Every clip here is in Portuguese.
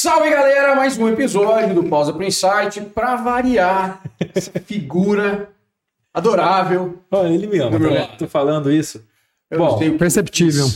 Salve galera, mais um episódio do Pausa pro Insight para variar essa figura adorável. Olha, ele me ama, meu tô, falando isso. Eu Bom, que perceptível.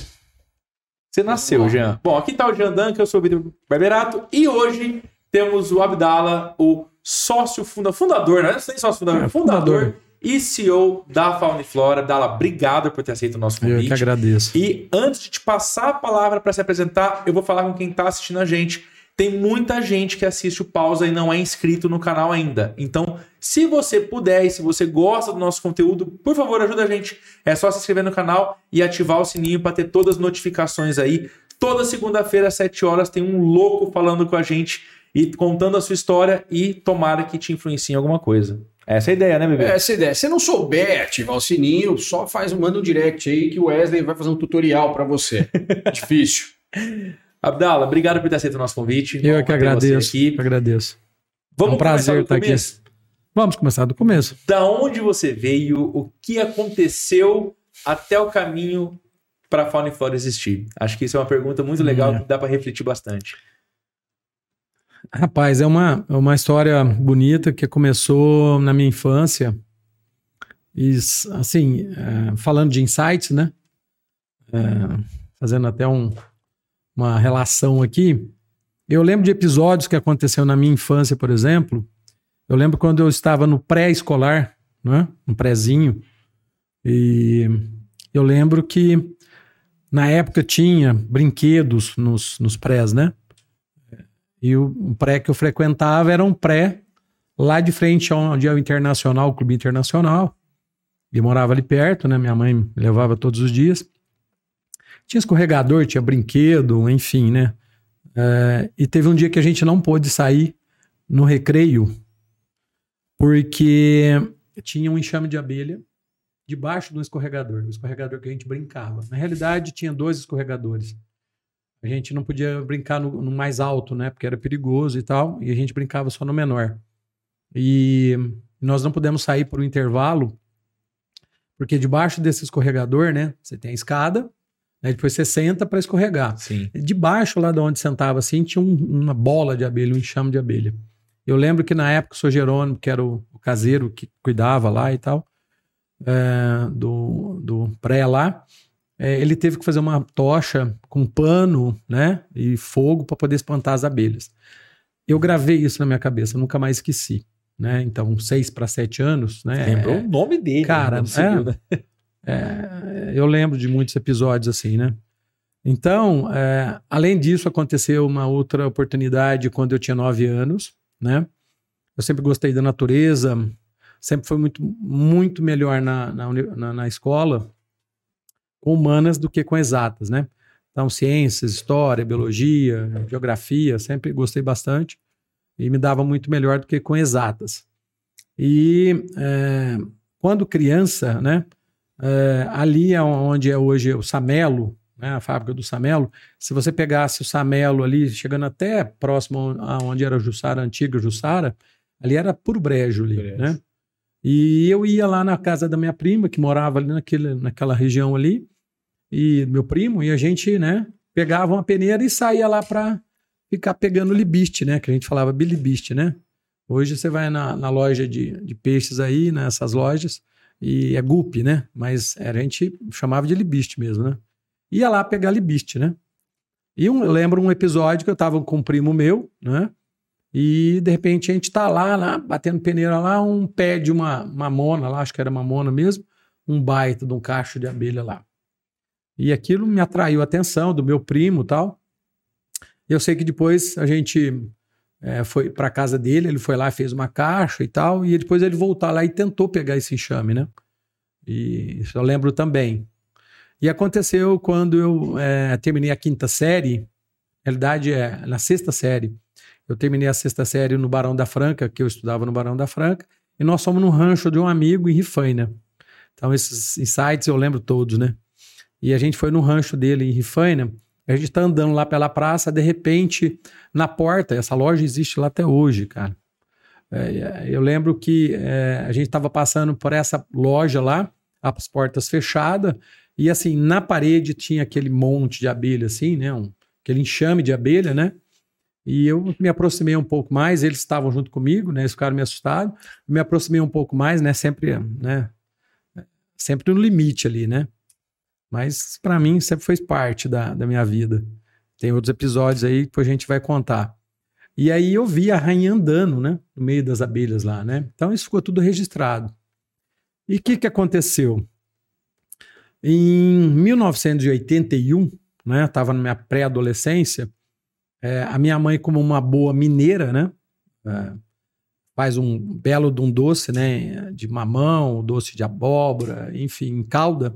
Você nasceu, Jean. Bom, aqui tá o Jean Duncan, eu sou o Vitor Barberato e hoje temos o Abdala, o sócio funda, fundador, não é nem sócio fundador, É, fundador, fundador. e CEO da Fauna e Flora. Abdala, obrigado por ter aceito o nosso Eu convite. que agradeço. E antes de te passar a palavra para se apresentar, eu vou falar com quem está assistindo a gente. Tem muita gente que assiste o Pausa e não é inscrito no canal ainda. Então, se você puder e se você gosta do nosso conteúdo, por favor, ajuda a gente. É só se inscrever no canal e ativar o sininho para ter todas as notificações aí. Toda segunda-feira, às 7 horas, tem um louco falando com a gente e contando a sua história e tomara que te influencie em alguma coisa. Essa é a ideia, né, bebê? Essa ideia. Se não souber ativar o sininho, só faz, manda um direct aí que o Wesley vai fazer um tutorial para você. Difícil. Abdala, obrigado por ter aceito o nosso convite. Eu Honra que ter você agradeço. aqui. que agradeço. Vamos É um prazer estar aqui. Vamos começar do começo. Da onde você veio, o que aconteceu até o caminho para a Fauna e Flora existir? Acho que isso é uma pergunta muito legal É. que dá para refletir bastante. Rapaz, é uma, é uma história bonita que começou na minha infância. E, assim, é, falando de insights, né? É, fazendo até um- uma relação aqui. Eu lembro de episódios que aconteceu na minha infância, por exemplo. Eu lembro quando eu estava no pré-escolar, né? No prézinho. E eu lembro que na época tinha brinquedos nos, nos prés, né? E o pré que eu frequentava era um pré lá de frente onde é o Internacional, o Clube Internacional. E morava ali perto, né? Minha mãe me levava todos os dias. Tinha escorregador, tinha brinquedo, enfim, né? É, e teve um dia que a gente não pôde sair no recreio porque tinha um enxame de abelha debaixo do escorregador, o escorregador que a gente brincava. Na realidade, tinha dois escorregadores. A gente não podia brincar no, no mais alto, né? Porque era perigoso e tal. E a gente brincava só no menor. E nós não pudemos sair por um intervalo, porque debaixo desse escorregador, né? Você tem a escada, né, depois você senta para escorregar. Sim. Debaixo lá de onde sentava assim, tinha um- uma bola de abelha, um enxame de abelha. Eu lembro que na época o Sr. Jerônimo, que era o, o caseiro que cuidava lá e tal, é, do, do pré lá, é, ele teve que fazer uma tocha com pano, né, e fogo para poder espantar as abelhas. Eu gravei isso na minha cabeça, nunca mais esqueci, né? Então, seis para sete anos, né? Lembrou é- o nome dele. cara, né? Não sei, é. né? É, eu lembro de muitos episódios assim, né? Então, é, além disso, aconteceu uma outra oportunidade quando eu tinha nove anos, né? Eu sempre gostei da natureza, sempre foi muito, muito melhor na, na, na, na escola com humanas do que com exatas, né? Então, ciências, história, biologia, geografia, sempre gostei bastante e me dava muito melhor do que com exatas. E é, quando criança, né? É, ali é onde é hoje o Samelo, né, a fábrica do Samelo, se você pegasse o Samelo ali, chegando até próximo aonde era a Jussara, a antiga Jussara, ali era puro brejo ali, Brejo. né? E eu ia lá na casa da minha prima, que morava ali naquele, naquela região ali, e meu primo, e a gente, né, pegava uma peneira e saía lá para ficar pegando libiste, né, que a gente falava bilibiste, né? Hoje você vai na, na loja de, de peixes aí, nessas lojas, e é gupe, né? Mas a gente chamava de libiste mesmo, né? Ia lá pegar libiste, né? E um, eu lembro um episódio que eu tava com um primo meu, né? E de repente a gente tá lá, lá batendo peneira lá, um pé de uma mamona lá, acho que era mamona mesmo, um baita de um cacho de abelha lá. E aquilo me atraiu a atenção do meu primo tal. Eu sei que depois a gente é, foi para casa dele, ele foi lá, fez uma caixa e tal, e depois ele voltou lá e tentou pegar esse enxame, né? E isso eu lembro também. E aconteceu quando eu é, terminei a quinta série, na realidade é na sexta série. Eu terminei a sexta série no Barão da Franca, que eu estudava no Barão da Franca, e nós fomos no rancho de um amigo em Rifaina. Então esses insights eu lembro todos, né? E a gente foi no rancho dele em Rifaina, a gente tá andando lá pela praça, de repente, na porta, essa loja existe lá até hoje, cara. É, eu lembro que é, a gente estava passando por essa loja lá, as portas fechadas, e assim, na parede tinha aquele monte de abelha, assim, né? Um, aquele enxame de abelha, né? E eu me aproximei um pouco mais, eles estavam junto comigo, né? Eles ficaram me assustados. Me aproximei um pouco mais, né? Sempre, né? Sempre no limite ali, né? Mas para mim sempre fez parte da, da minha vida. Tem outros episódios aí que a gente vai contar. E aí eu vi a rainha andando, né? No meio das abelhas lá, né? Então isso ficou tudo registrado. E o que, que aconteceu? Em 1981, né? Estava na minha pré-adolescência. É, a minha mãe, como uma boa mineira, né? É, faz um belo de um doce, né? De mamão, doce de abóbora, enfim, em calda.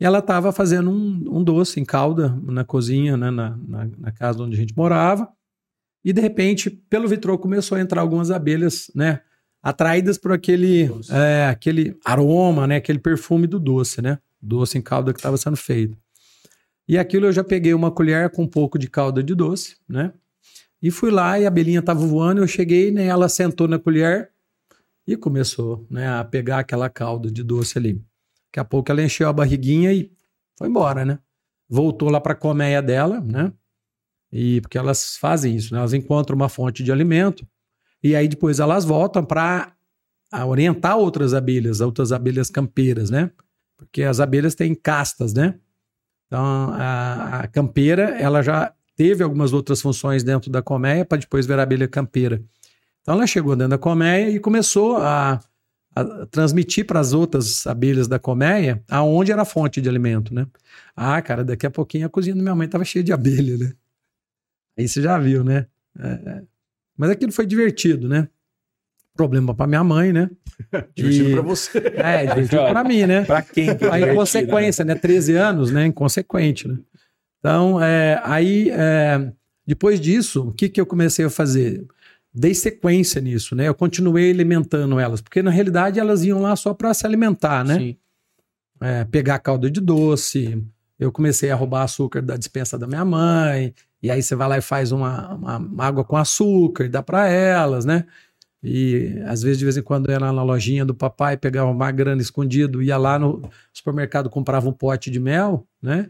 E ela estava fazendo um, um, doce em calda na cozinha, né? Na, na, na, casa onde a gente morava. E de repente, pelo vitrô começou a entrar algumas abelhas, né? Atraídas por aquele, é, aquele aroma, né? Aquele perfume do doce, né? Doce em calda que estava sendo feito. E aquilo eu já peguei uma colher com um pouco de calda de doce, né? E fui lá e a abelhinha estava voando, eu cheguei, né? Ela sentou na colher e começou, né? A pegar aquela calda de doce ali. Daqui a pouco ela encheu a barriguinha e foi embora, né? Voltou lá para a colmeia dela, né? E porque elas fazem isso, né? Elas encontram uma fonte de alimento e aí depois elas voltam para orientar outras abelhas, outras abelhas campeiras, né? Porque as abelhas têm castas, né? Então, a, a campeira, ela já teve algumas outras funções dentro da colmeia para depois ver a abelha campeira. Então, ela chegou dentro da colmeia e começou a, a transmitir para as outras abelhas da colmeia aonde era a fonte de alimento, né? Ah, cara, daqui a pouquinho a cozinha da minha mãe estava cheia de abelha, né? Aí você já viu, né? É, é. mas aquilo foi divertido, né? Problema para minha mãe, né? divertido para você. É, divertido para mim, né? Para quem? Que é aí, consequência, né? 13 anos, né? Inconsequente, né? Então, é, aí, é, depois disso, o que, que eu comecei a fazer? Dei sequência nisso, né? Eu continuei alimentando elas, porque na realidade elas iam lá só para se alimentar, né? Sim. É, pegar calda de doce. Eu comecei a roubar açúcar da dispensa da minha mãe. E aí você vai lá e faz uma, uma, água com açúcar e dá para elas, né? E às vezes, de vez em quando, lá na lojinha do papai, pegava uma grana escondido, ia lá no supermercado, comprava um pote de mel, né?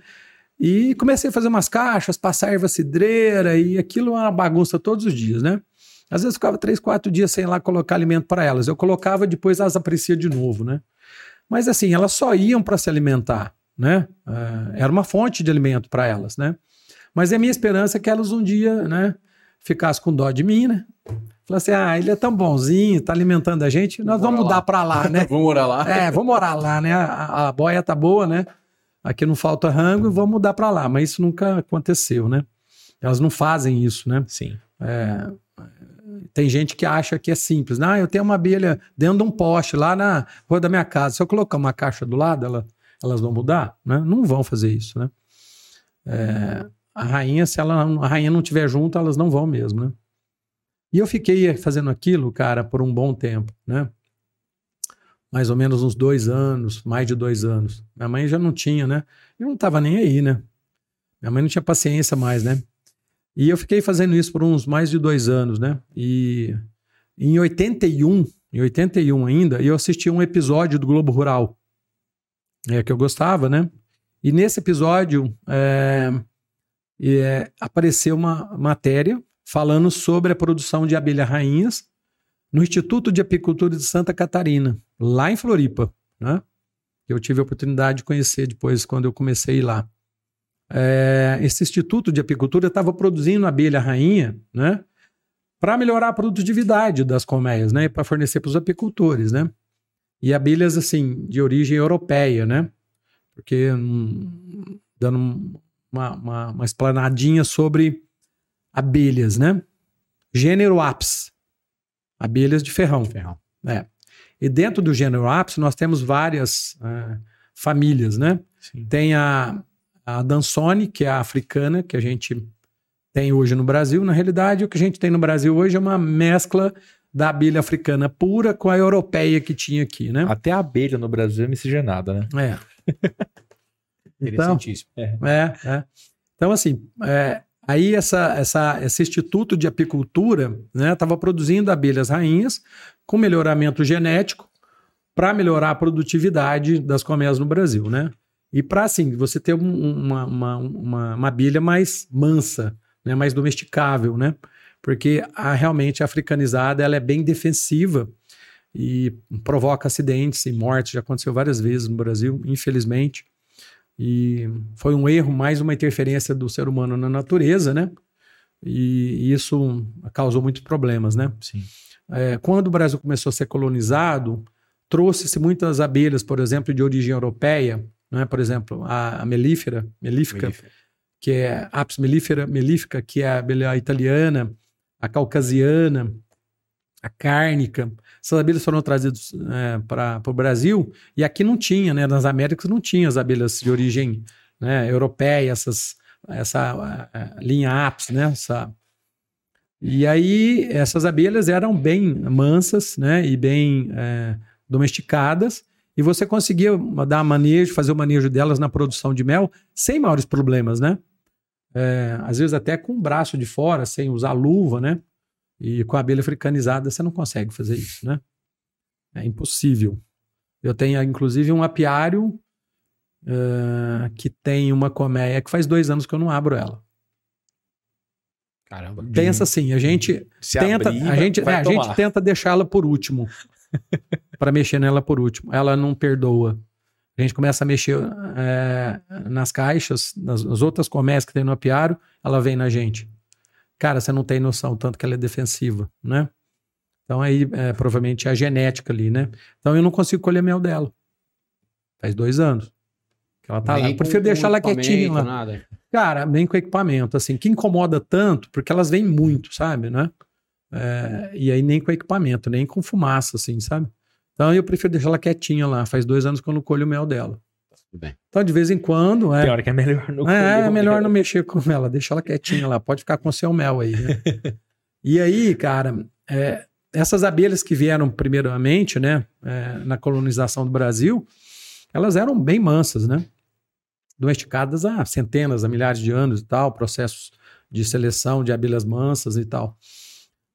E comecei a fazer umas caixas, passar erva cidreira, e aquilo é uma bagunça todos os dias, né? Às vezes ficava três, quatro dias sem lá colocar alimento para elas. Eu colocava, depois elas apreciam de novo, né? Mas assim, elas só iam para se alimentar, né? Uh, era uma fonte de alimento para elas, né? Mas a minha esperança é que elas um dia, né, ficassem com dó de mim, né? Falou assim: ah, ele é tão bonzinho, tá alimentando a gente, nós vamos mudar para lá, né? vamos morar lá. É, vamos morar lá, né? A, a boia tá boa, né? Aqui não falta rango e vamos mudar para lá. Mas isso nunca aconteceu, né? Elas não fazem isso, né? Sim. É, tem gente que acha que é simples. Ah, eu tenho uma abelha dentro de um poste lá na rua da minha casa. Se eu colocar uma caixa do lado, ela, elas vão mudar? Né? Não vão fazer isso, né? É, a rainha, se ela, a rainha não estiver junto, elas não vão mesmo, né? E eu fiquei fazendo aquilo, cara, por um bom tempo, né? Mais ou menos uns dois anos, mais de dois anos. Minha mãe já não tinha, né? Eu não estava nem aí, né? Minha mãe não tinha paciência mais, né? E eu fiquei fazendo isso por uns mais de dois anos, né? E em 81, em 81 ainda, eu assisti um episódio do Globo Rural, é, que eu gostava, né? E nesse episódio é, é, apareceu uma matéria falando sobre a produção de abelhas rainhas no Instituto de Apicultura de Santa Catarina, lá em Floripa, né? Eu tive a oportunidade de conhecer depois quando eu comecei lá. É, esse Instituto de Apicultura estava produzindo abelha rainha, né? Para melhorar a produtividade das colmeias, né? Para fornecer para os apicultores, né? E abelhas, assim, de origem europeia, né? Porque, hum, dando uma, uma, uma explanadinha sobre abelhas, né? Gênero Apis, abelhas de ferrão. ferrão. É. E dentro do gênero Apis nós temos várias uh, famílias, né? Sim. Tem a, a Dansone, que é a africana, que a gente tem hoje no Brasil. Na realidade, o que a gente tem no Brasil hoje é uma mescla da abelha africana pura com a europeia que tinha aqui, né? Até a abelha no Brasil é miscigenada, né? É. Interessantíssimo. Então, é, é. Então, assim, é, Aí essa, essa, esse Instituto de Apicultura estava né, produzindo abelhas rainhas com melhoramento genético para melhorar a produtividade das colmeias no Brasil, né? E para assim, você ter uma, uma, uma, uma, abelha mais mansa, né, mais domesticável, né? porque a, realmente a africanizada ela é bem defensiva e provoca acidentes e mortes. Já aconteceu várias vezes no Brasil, infelizmente. E foi um erro, mais uma interferência do ser humano na natureza, né? E isso causou muitos problemas, né? Sim. É, quando o Brasil começou a ser colonizado, trouxe-se muitas abelhas, por exemplo, de origem europeia, né? por exemplo, a, a melífera, melífica, melífera, que é Apis mellifera, melífica, que é a abelha italiana, a caucasiana, a cárnica. Essas abelhas foram trazidas é, para o Brasil e aqui não tinha, né? Nas Américas não tinha as abelhas de origem né, europeia, essas, essa a, a linha Apis, né? Essa, e aí essas abelhas eram bem mansas, né? E bem é, domesticadas e você conseguia dar manejo, fazer o manejo delas na produção de mel sem maiores problemas, né? É, às vezes até com o braço de fora, sem usar luva, né? E com a abelha africanizada você não consegue fazer isso, né? É impossível. Eu tenho, inclusive, um apiário uh, que tem uma colmeia que faz dois anos que eu não abro ela. Caramba. Pensa assim, a gente Se tenta, abrir, a gente, é, a gente tenta deixá-la por último. para mexer nela por último. Ela não perdoa. A gente começa a mexer é, nas caixas, nas, nas, outras comércios que tem no apiário, ela vem na gente. Cara, você não tem noção tanto que ela é defensiva, né? Então aí, é, provavelmente, é a genética ali, né? Então eu não consigo colher mel dela. Faz dois anos. Que ela tá lá. Eu prefiro deixar ela quietinha lá. Nada. Cara, nem com equipamento, assim, que incomoda tanto, porque elas vêm muito, sabe, né? É, e aí nem com equipamento, nem com fumaça, assim, sabe? Então eu prefiro deixar ela quietinha lá. Faz dois anos que eu não colho o mel dela. Então, de vez em quando. É, Pior que é melhor não É, é melhor não mexer com ela, deixa ela quietinha lá. Pode ficar com seu mel aí. Né? e aí, cara, é, essas abelhas que vieram primeiramente, né, é, na colonização do Brasil, elas eram bem mansas, né? Domesticadas há centenas, há milhares de anos e tal, processos de seleção de abelhas mansas e tal.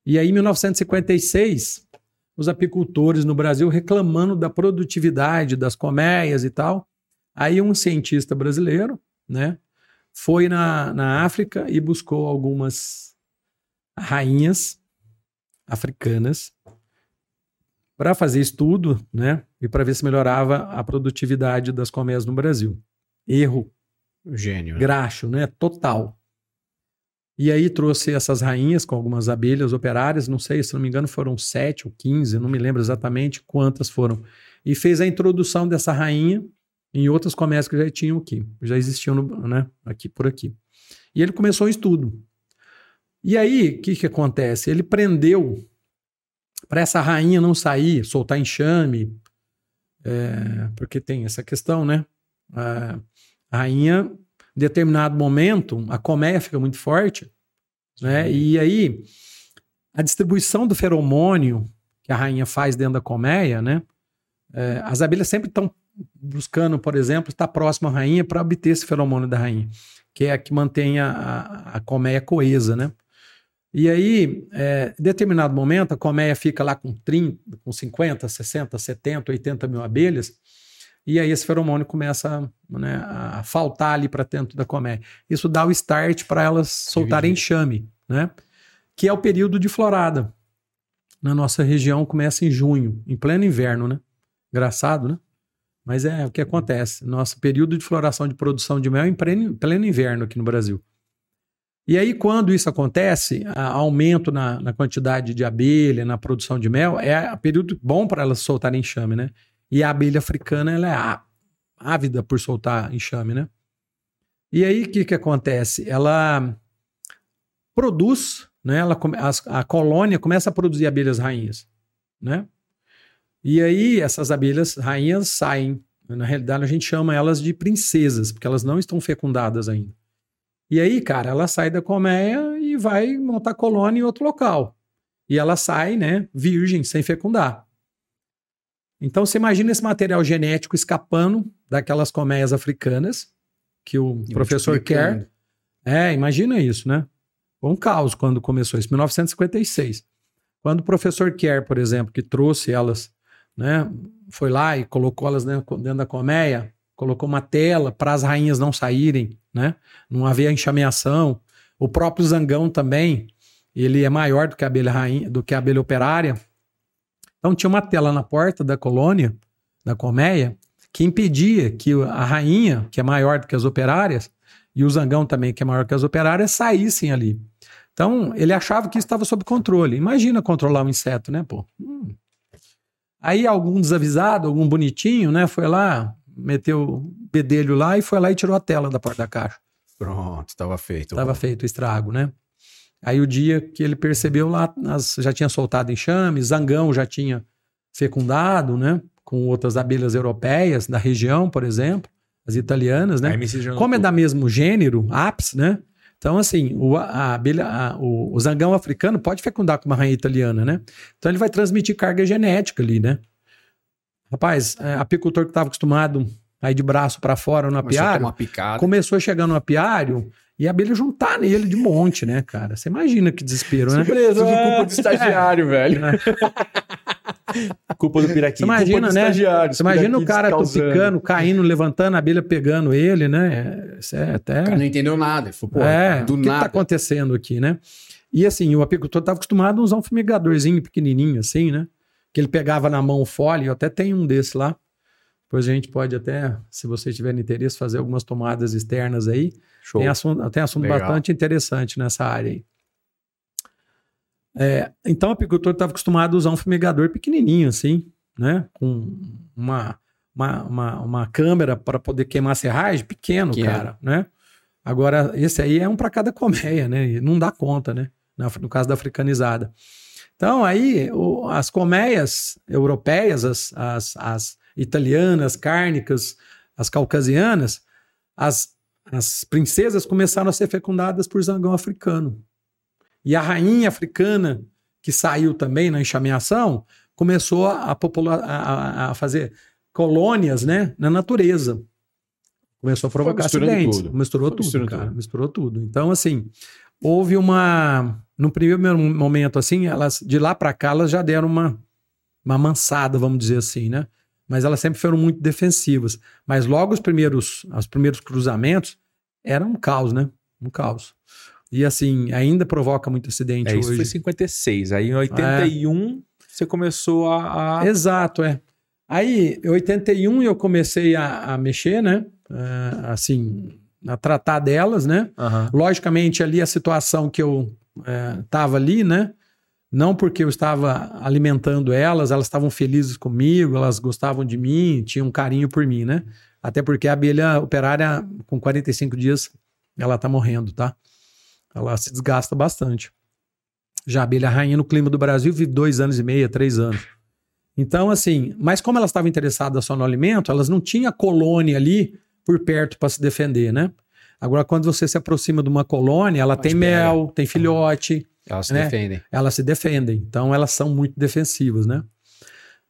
E aí, em 1956, os apicultores no Brasil reclamando da produtividade das colmeias e tal. Aí um cientista brasileiro, né, foi na, na África e buscou algumas rainhas africanas para fazer estudo, né, e para ver se melhorava a produtividade das colmeias no Brasil. Erro. Gênio. Né? Graxo, né, total. E aí trouxe essas rainhas com algumas abelhas operárias, não sei, se não me engano foram sete ou quinze, não me lembro exatamente quantas foram. E fez a introdução dessa rainha em outras comércios que já tinham aqui, já existiam no, né, aqui por aqui. E ele começou o estudo. E aí, o que, que acontece? Ele prendeu para essa rainha não sair, soltar enxame, é, porque tem essa questão, né? A, a rainha em determinado momento, a colmeia fica muito forte, né? E aí, a distribuição do feromônio que a rainha faz dentro da colmeia, né? É, as abelhas sempre estão buscando, por exemplo, estar próximo à rainha para obter esse feromônio da rainha, que é a que mantém a, a colmeia coesa, né? E aí, é, em determinado momento, a colmeia fica lá com 30, com 50, 60, 70, 80 mil abelhas, e aí esse feromônio começa né, a faltar ali para dentro da colmeia. Isso dá o start para elas soltarem enxame, né? Que é o período de florada. Na nossa região começa em junho, em pleno inverno, né? Engraçado, né? Mas é o que acontece. Nosso período de floração de produção de mel é em pleno, pleno inverno aqui no Brasil. E aí, quando isso acontece, aumento na, na, quantidade de abelha, na produção de mel, é período bom para elas soltarem enxame, né? E a abelha africana, ela é ávida por soltar enxame, né? E aí, o que, que acontece? Ela produz, né? Ela, a, a colônia começa a produzir abelhas rainhas, né? E aí, essas abelhas rainhas saem. Na realidade, a gente chama elas de princesas, porque elas não estão fecundadas ainda. E aí, cara, ela sai da colmeia e vai montar colônia em outro local. E ela sai, né, virgem, sem fecundar. Então você imagina esse material genético escapando daquelas colmeias africanas que o e professor quer. É, imagina isso, né? Foi um caos quando começou isso, 1956. Quando o professor Kerr, por exemplo, que trouxe elas, né, foi lá e colocou elas dentro, dentro da colmeia, colocou uma tela para as rainhas não saírem, né? Não havia enxameação. O próprio Zangão também, ele é maior do que a abelha rainha, do que a abelha operária. Então tinha uma tela na porta da colônia, da colmeia, que impedia que a rainha, que é maior do que as operárias, e o zangão também, que é maior que as operárias, saíssem ali. Então, ele achava que estava sob controle. Imagina controlar um inseto, né, pô? Hum. Aí algum desavisado, algum bonitinho, né, foi lá, meteu o bedelho lá e foi lá e tirou a tela da porta da caixa. Pronto, estava feito. Estava feito o estrago, né? Aí o dia que ele percebeu lá, as, já tinha soltado enxame, zangão já tinha fecundado, né? Com outras abelhas europeias da região, por exemplo, as italianas, né? Como é da mesmo gênero, apis, né? Então, assim, o, a abelha, a, o, o, zangão africano pode fecundar com uma rainha italiana, né? Então ele vai transmitir carga genética ali, né? Rapaz, é, apicultor que estava acostumado a ir de braço para fora no apiário, começou a chegar no apiário e a abelha juntar nele de monte, né, cara? Você imagina que desespero, né? Surpresa, Tudo culpa do estagiário, velho. culpa do piraquinho. Imagina, né? Você imagina o cara topicando, caindo, levantando, a abelha pegando ele, né? Isso é até... O cara não entendeu nada. Ele falou, pô, é, do o que nada. que tá acontecendo aqui, né? E assim, o apicultor estava acostumado a usar um fumigadorzinho pequenininho assim, né? Que ele pegava na mão o fole, eu até tenho um desse lá. Depois a gente pode até, se vocês tiverem interesse, fazer algumas tomadas externas aí. Show. Tem assunto, tem assunto bastante interessante nessa área aí. É, então o apicultor estava acostumado a usar um fumigador pequenininho assim, né? Com uma, uma, uma, uma câmera para poder queimar serragem, pequeno, que cara, é. né? Agora, esse aí é um para cada colmeia, né? não dá conta, né? No caso da africanizada. Então, aí, o, as colmeias europeias, as, as, as italianas, cárnicas, as caucasianas, as as princesas começaram a ser fecundadas por zangão africano. E a rainha africana, que saiu também na enxameação, começou a, a, a fazer colônias né, na natureza. Começou a provocar acidentes. Tudo. Misturou Foi tudo, cara. Tudo. Misturou tudo. Então, assim, houve uma. No primeiro momento, assim, elas de lá para cá, elas já deram uma, uma mansada, vamos dizer assim, né? mas elas sempre foram muito defensivas. Mas logo os primeiros, os primeiros cruzamentos era um caos, né? Um caos. E assim, ainda provoca muito acidente é, isso hoje. foi 56. Aí em 81 é. você começou a, a, Exato, é. Aí, em 81 eu comecei a, a mexer, né? Uh, assim, a tratar delas, né? Uhum. Logicamente, ali a situação que eu estava uh, ali, né? Não porque eu estava alimentando elas, elas estavam felizes comigo, elas gostavam de mim, tinham um carinho por mim, né? Até porque a abelha operária, com 45 dias, ela está morrendo, tá? Ela se desgasta bastante. Já a abelha rainha no clima do Brasil vive dois anos e meio, três anos. Então, assim, mas como elas estavam interessadas só no alimento, elas não tinham colônia ali por perto para se defender, né? Agora, quando você se aproxima de uma colônia, ela tem mel, tem filhote, elas se né? defendem. Elas se defendem. Então elas são muito defensivas, né?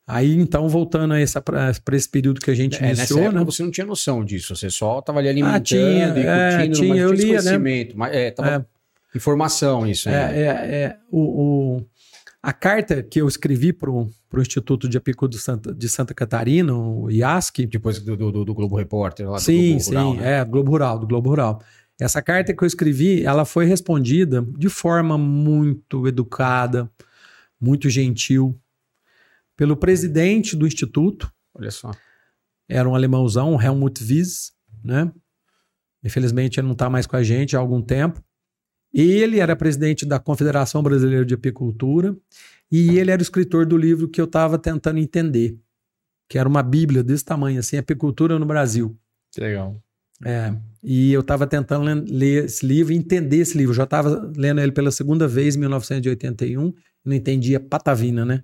Aí, então, voltando para esse período que a gente é, iniciou, nessa né? Você não tinha noção disso, você só estava ali alimentando ah, tinha, e é, curtindo, tinha, eu lia, né? Mas, é, tava é, informação isso. É, é, é o, o, a carta que eu escrevi para o Instituto de Apicultura de Santa, de Santa Catarina, o IASC. Depois do, do, do Globo Repórter lá sim, do Globo Rural. Sim, sim, né? é, do Globo Rural, do Globo Rural. Essa carta que eu escrevi, ela foi respondida de forma muito educada, muito gentil, pelo presidente do instituto. Olha só. Era um alemãozão, Helmut Wies, né? Infelizmente ele não está mais com a gente há algum tempo. Ele era presidente da Confederação Brasileira de Apicultura e ele era o escritor do livro que eu estava tentando entender, que era uma bíblia desse tamanho, assim, Apicultura no Brasil. Que legal. É, e eu estava tentando ler esse livro e entender esse livro. Eu já estava lendo ele pela segunda vez em 1981, não entendia patavina, né?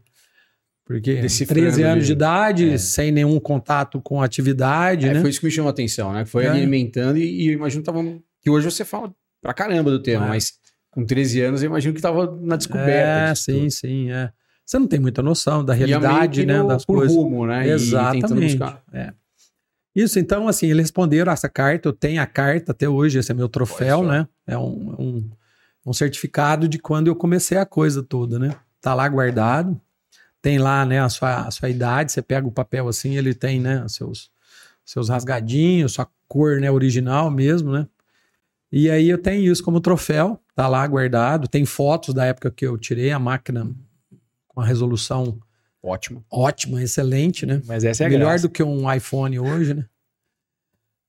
Porque 13 anos de idade, é. sem nenhum contato com atividade, é, né? Foi isso que me chamou a atenção, né? Foi é. alimentando e, e, eu imagino que tava... Que hoje você fala pra caramba do tema, é. mas com 13 anos eu imagino que estava na descoberta. É, sim, tudo. sim, é. Você não tem muita noção da realidade, né? No, das coisas. rumo, né? Exatamente. É. Isso, então, assim, eles responderam essa carta, eu tenho a carta até hoje, esse é meu troféu, né? É um, um, um, certificado de quando eu comecei a coisa toda, né? Tá lá guardado, tem lá, né, a sua, a sua idade, você pega o papel assim, ele tem, né, seus, seus rasgadinhos, sua cor, né, original mesmo, né? E aí eu tenho isso como troféu, tá lá guardado. Tem fotos da época que eu tirei a máquina com a resolução Ótimo. ótima, excelente, né? Mas essa é a Melhor graça. do que um iPhone hoje, né?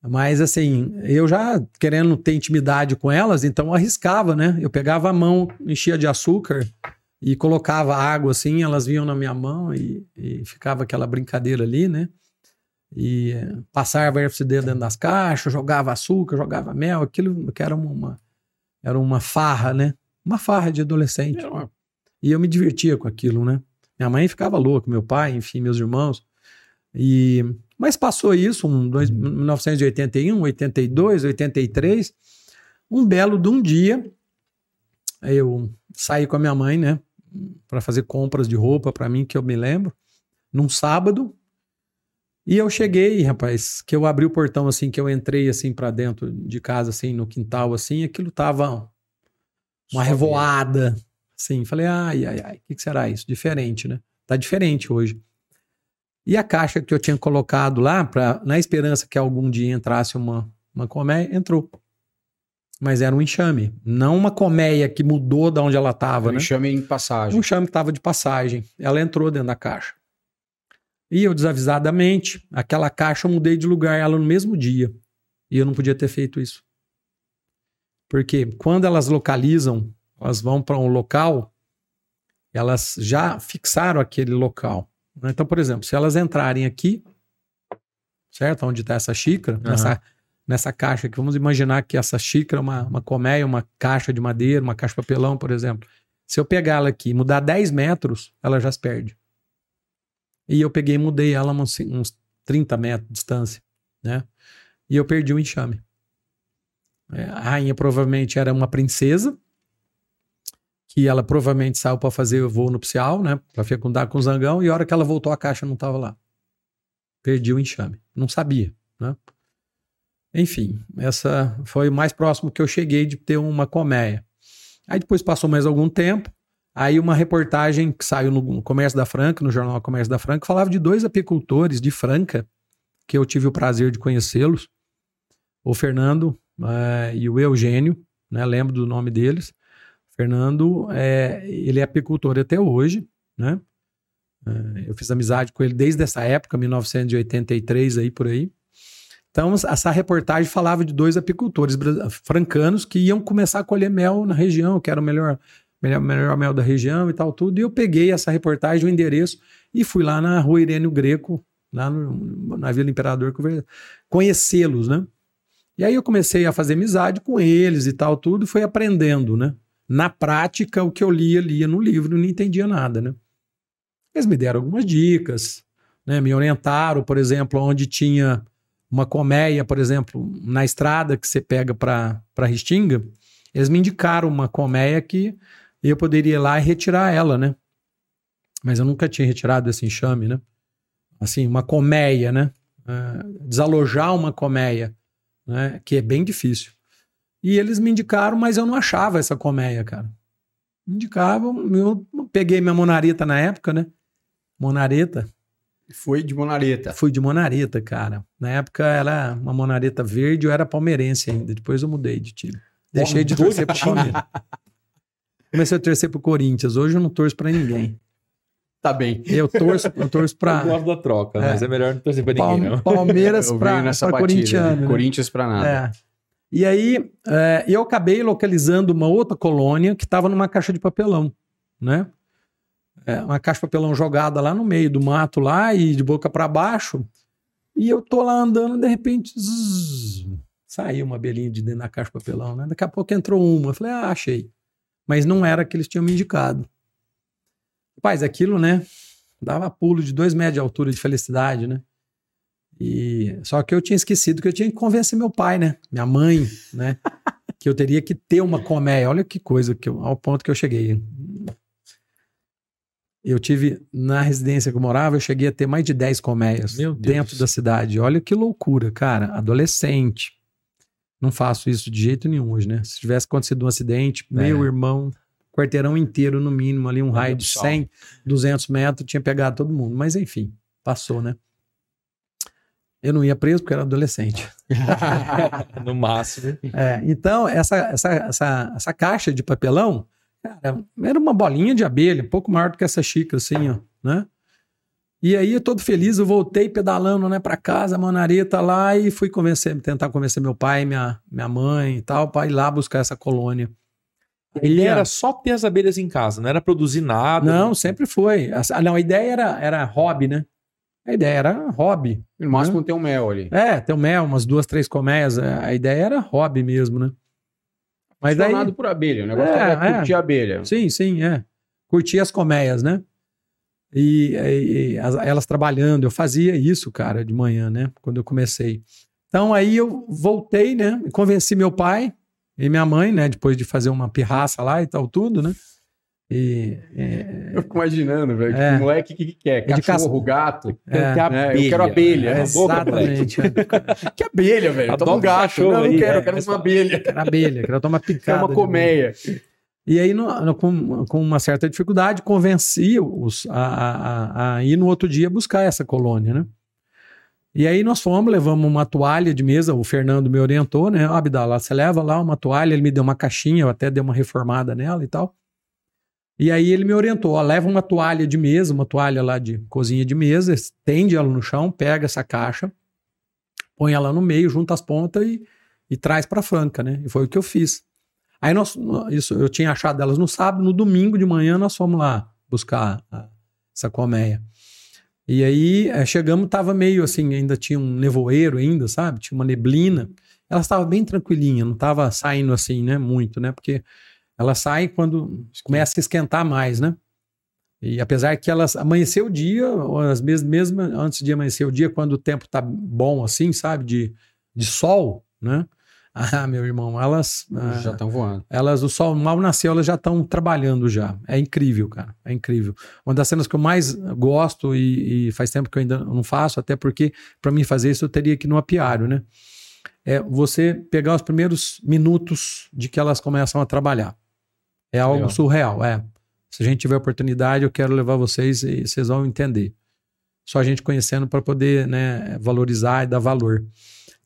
Mas assim, eu já querendo ter intimidade com elas, então eu arriscava, né? Eu pegava a mão, enchia de açúcar e colocava água assim, elas vinham na minha mão e, e ficava aquela brincadeira ali, né? E passava RFCD dentro das caixas, jogava açúcar, jogava mel, aquilo que era uma, era uma farra, né? Uma farra de adolescente. Uma- E eu me divertia com aquilo, né? Minha mãe ficava louca, meu pai, enfim, meus irmãos. E mas passou isso, um dois, 1981, 82, 83, um belo de um dia, eu saí com a minha mãe, né, para fazer compras de roupa para mim que eu me lembro, num sábado. E eu cheguei, rapaz, que eu abri o portão assim, que eu entrei assim para dentro de casa assim, no quintal assim, aquilo tava uma Só revoada, assim. Falei, ai, ai, ai, o que, que será isso? Diferente, né? Tá diferente hoje. E a caixa que eu tinha colocado lá, pra, na esperança que algum dia entrasse uma, uma colmeia, entrou. Mas era um enxame, não uma colmeia que mudou da onde ela estava, Me né? chame em passagem. Um enxame que estava de passagem. Ela entrou dentro da caixa. E eu, desavisadamente, aquela caixa eu mudei de lugar ela no mesmo dia. E eu não podia ter feito isso. Porque quando elas localizam, elas vão para um local, elas já fixaram aquele local. né? Então, por exemplo, se elas entrarem aqui, certo? Onde está essa xícara, nessa, nessa caixa aqui, vamos imaginar que essa xícara é uma, uma colmeia, uma caixa de madeira, uma caixa de papelão, por exemplo. Se eu pegar ela aqui e mudar 10 metros, ela já se perde. E eu peguei e mudei ela uns, uns 30 metros de distância, né? E eu perdi o enxame. É, a rainha provavelmente era uma princesa, que ela provavelmente saiu para fazer o voo nupcial, né? Para fecundar com o zangão, e a hora que ela voltou, a caixa não estava lá. Perdi o enxame. Não sabia, né? Enfim, essa foi o mais próximo que eu cheguei de ter uma colmeia. Aí depois passou mais algum tempo, aí uma reportagem que saiu no Comércio da Franca, no jornal Comércio da Franca, falava de dois apicultores de Franca, que eu tive o prazer de conhecê-los, o Fernando eh, e o Eugênio, né? Lembro do nome deles. Fernando, é, ele é apicultor até hoje, né? É, eu fiz amizade com ele desde essa época, 1983 aí por aí. Então, essa reportagem falava de dois apicultores francanos que iam começar a colher mel na região, que era o melhor, melhor, melhor mel da região e tal, tudo. E eu peguei essa reportagem, o endereço, e fui lá na rua Irênio Greco, lá no- na Vila Imperador, conhecê-los, né? E aí eu comecei a fazer amizade com eles e tal, tudo, e fui aprendendo, né? Na prática, o que eu lia, lia no livro, não entendia nada, né? Eles me deram algumas dicas, né? Me orientaram, por exemplo, onde tinha uma colmeia, por exemplo, na estrada que você pega para Restinga, eles me indicaram uma colmeia que eu poderia ir lá e retirar ela, né? Mas eu nunca tinha retirado esse enxame, né? Assim, uma colmeia, né? Ah, desalojar uma colmeia, né? Que é bem difícil. E eles me indicaram, mas eu não achava essa colmeia, cara. Me indicavam, eu peguei minha monareta na época, né? Monareta, Foi de Monareta. Fui de monareta, cara. Na época era uma monareta verde, eu era palmeirense ainda. Depois eu mudei de time. Deixei de torcer pro Palmeiras. Comecei a torcer pro Corinthians. Hoje eu não torço pra ninguém. Tá bem. Eu torço, eu torço Eu pra gosto da troca, É. mas é melhor não torcer pra ninguém, Pal- não. Palmeiras Eu pra, nessa pra batida. corintiano. né? Corinthians pra nada. É. E aí, é, eu acabei localizando uma outra colônia que estava numa caixa de papelão, né? É, uma caixa de papelão jogada lá no meio do mato lá e de boca para baixo. E eu tô lá andando, de repente, zzz, saiu uma abelhinha de dentro da caixa de papelão, né? Daqui a pouco entrou uma. Eu falei, ah, achei. Mas não era que eles tinham me indicado. Rapaz, aquilo, né? Dava pulo de dois metros de altura de felicidade, né? E só que eu tinha esquecido que eu tinha que convencer meu pai, né? Minha mãe, né? que eu teria que ter uma colmeia. Olha que coisa que eu, ao ponto que eu cheguei. Eu tive na residência que eu morava, eu cheguei a ter mais de 10 colmeias dentro da cidade. Olha que loucura, cara. Adolescente. Não faço isso de jeito nenhum hoje, né? Se tivesse acontecido um acidente, meu irmão, quarteirão inteiro no mínimo, ali um raio de só. 100, 200 metros, tinha pegado todo mundo. Mas enfim, passou, né? Eu não ia preso porque era adolescente. no máximo. É, então, essa, essa, essa, essa caixa de papelão, cara, era uma bolinha de abelha, um pouco maior do que essa xícara, assim, ó, né? E aí, todo feliz, eu voltei pedalando, né, para casa, manareta lá, e fui convencer, tentar convencer meu pai, minha, minha mãe e tal, para ir lá buscar essa colônia. Ideia era só ter as abelhas em casa, não era produzir nada. Não, sempre foi. A, não, a ideia era, era hobby, né? A ideia era hobby. No máximo né? ter um mel ali. É, ter um mel, umas duas, três colmeias. A ideia era hobby mesmo, né? Mas daí... por abelha, o negócio é, era curtir é. abelha. Sim, sim, é. Curtir as colmeias, né? E, e, e as, elas trabalhando, eu fazia isso, cara, de manhã, né? Quando eu comecei. Então aí eu voltei, né? Convenci meu pai e minha mãe, né? Depois de fazer uma pirraça lá e tal, tudo, né? E, é... Eu fico imaginando, velho. É. Tipo, moleque, o que, que quer? Cachorro, gato? É. Quer abelha. eu quero abelha. É, exatamente. que abelha, velho? Toma um gato. Não, não quero, eu quero uma abelha. Quero abelha, quero tomar picada. Quero uma colmeia. E aí, no, no, com, com, uma certa dificuldade, convenci os a, a, a, ir no outro dia buscar essa colônia, né? E aí nós fomos, levamos uma toalha de mesa, o Fernando me orientou, né? Ah, Abdala, você leva lá uma toalha, ele me deu uma caixinha, eu até dei uma reformada nela e tal. E aí ele me orientou, ó, leva uma toalha de mesa, uma toalha lá de cozinha de mesa, estende ela no chão, pega essa caixa, põe ela no meio, junta as pontas e, e traz para Franca, né? E foi o que eu fiz. Aí nós, isso, eu tinha achado elas no sábado, no domingo de manhã nós fomos lá buscar a, essa colmeia. E aí é, chegamos, tava meio assim, ainda tinha um nevoeiro ainda, sabe? Tinha uma neblina. Ela estava bem tranquilinha, não estava saindo assim, né? Muito, né? Porque ela sai quando começa a esquentar mais, né? E apesar que elas amanheceu o dia, às vezes mesmo antes de amanhecer o dia, quando o tempo tá bom assim, sabe, de, de sol, né? Ah, meu irmão, elas. Já estão ah, voando. Elas, o sol mal nasceu, elas já estão trabalhando já. É incrível, cara. É incrível. Uma das cenas que eu mais gosto e, e faz tempo que eu ainda não faço, até porque para mim fazer isso eu teria que ir no apiário, né? É você pegar os primeiros minutos de que elas começam a trabalhar. É algo Legal. surreal, é. Se a gente tiver oportunidade, eu quero levar vocês e vocês vão entender. Só a gente conhecendo para poder né, valorizar e dar valor.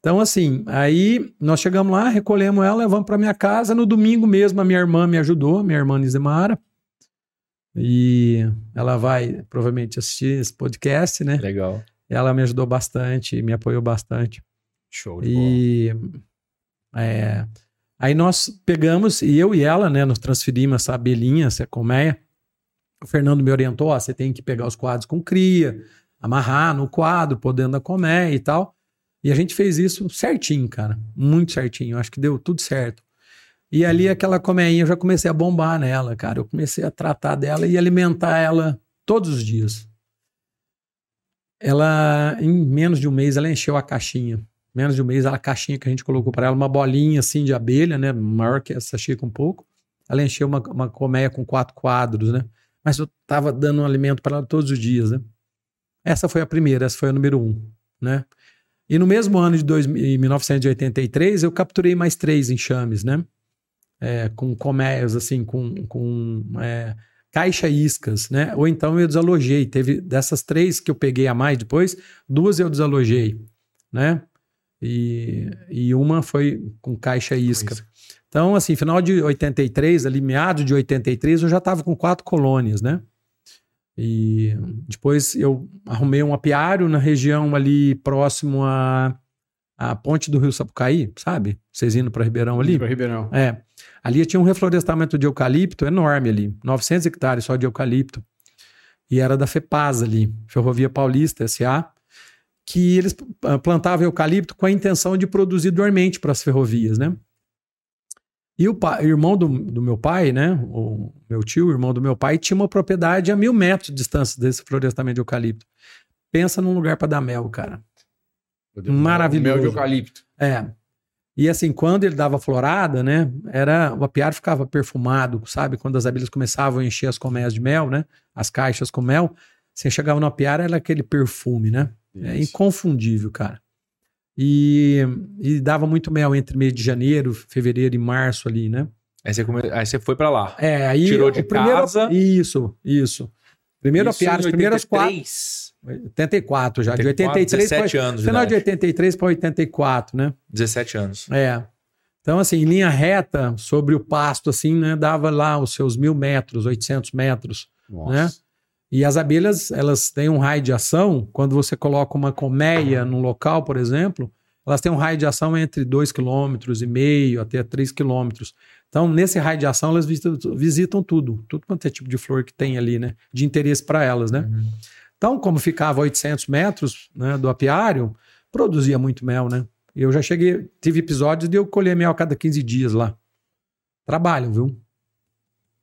Então, assim, aí nós chegamos lá, recolhemos ela, levamos para minha casa. No domingo mesmo, a minha irmã me ajudou, minha irmã Nizemara. E ela vai provavelmente assistir esse podcast, né? Legal. Ela me ajudou bastante, me apoiou bastante. Show de e, bola. É, aí nós pegamos, e eu e ela, né, nos transferimos essa abelhinha, essa colmeia. O Fernando me orientou: ó, você tem que pegar os quadros com cria, amarrar no quadro, podendo da colmeia e tal. E a gente fez isso certinho, cara. Muito certinho. Acho que deu tudo certo. E ali aquela colmeinha eu já comecei a bombar nela, cara. Eu comecei a tratar dela e alimentar ela todos os dias. Ela, em menos de um mês, ela encheu a caixinha. Menos de um mês, a caixinha que a gente colocou para ela, uma bolinha assim de abelha, né? Maior que essa chica um pouco. Ela encheu uma, uma colmeia com quatro quadros, né? Mas eu tava dando um alimento para ela todos os dias, né? Essa foi a primeira, essa foi a número um, né? E no mesmo ano de dois, 1983, eu capturei mais três enxames, né? É, com colmeias, assim, com, com é, caixa iscas, né? Ou então eu desalojei. Teve dessas três que eu peguei a mais depois, duas eu desalojei, né? E, e uma foi com caixa isca. Então, assim, final de 83, ali meados de 83, eu já estava com quatro colônias, né? E depois eu arrumei um apiário na região ali próximo à, à ponte do Rio Sapucaí, sabe? Vocês indo para Ribeirão ali? Para Ribeirão. É. Ali tinha um reflorestamento de eucalipto enorme ali, 900 hectares só de eucalipto. E era da FEPAS ali, Ferrovia Paulista SA, que eles plantavam eucalipto com a intenção de produzir dormente para as ferrovias, né? E o, pai, o irmão do, do, meu pai, né? O meu tio, o irmão do meu pai, tinha uma propriedade a mil metros de distância desse florestamento de eucalipto. Pensa num lugar para dar mel, cara. Maravilhoso. Mel de eucalipto. É. E assim, quando ele dava florada, né? Era, o apiário ficava perfumado, sabe? Quando as abelhas começavam a encher as colmeias de mel, né? As caixas com mel, você chegava no apiário, era aquele perfume, né? É Isso. É inconfundível, cara. E, e dava muito mel entre meio de janeiro, fevereiro e março ali, né? Aí você, come... aí você foi para lá. É, aí tirou de primeiro... casa. Isso, isso. Primeiro Isso apiário, em as primeiras quatro. 83, 84 já. De 84, 83 para 17 anos de final de idade. 83 para 84, né? 17 anos. É. Então, assim, em linha reta, sobre o pasto, assim, né? Dava lá os seus mil metros, 800 metros. Né? E as abelhas, elas têm um raio de ação, quando você coloca uma colmeia num local, por exemplo, elas têm um raio de ação entre 2,5 km e meio até 3 km. Então, nesse raio de ação, elas visitam, visitam tudo, tudo quanto é tipo de flor que tem ali, né? De interesse para elas, né? Uhum. Então, como ficava a 800 metros né, do apiário, produzia muito mel, né? E eu já cheguei, tive episódios de eu colher mel a cada 15 dias lá. Trabalham, viu?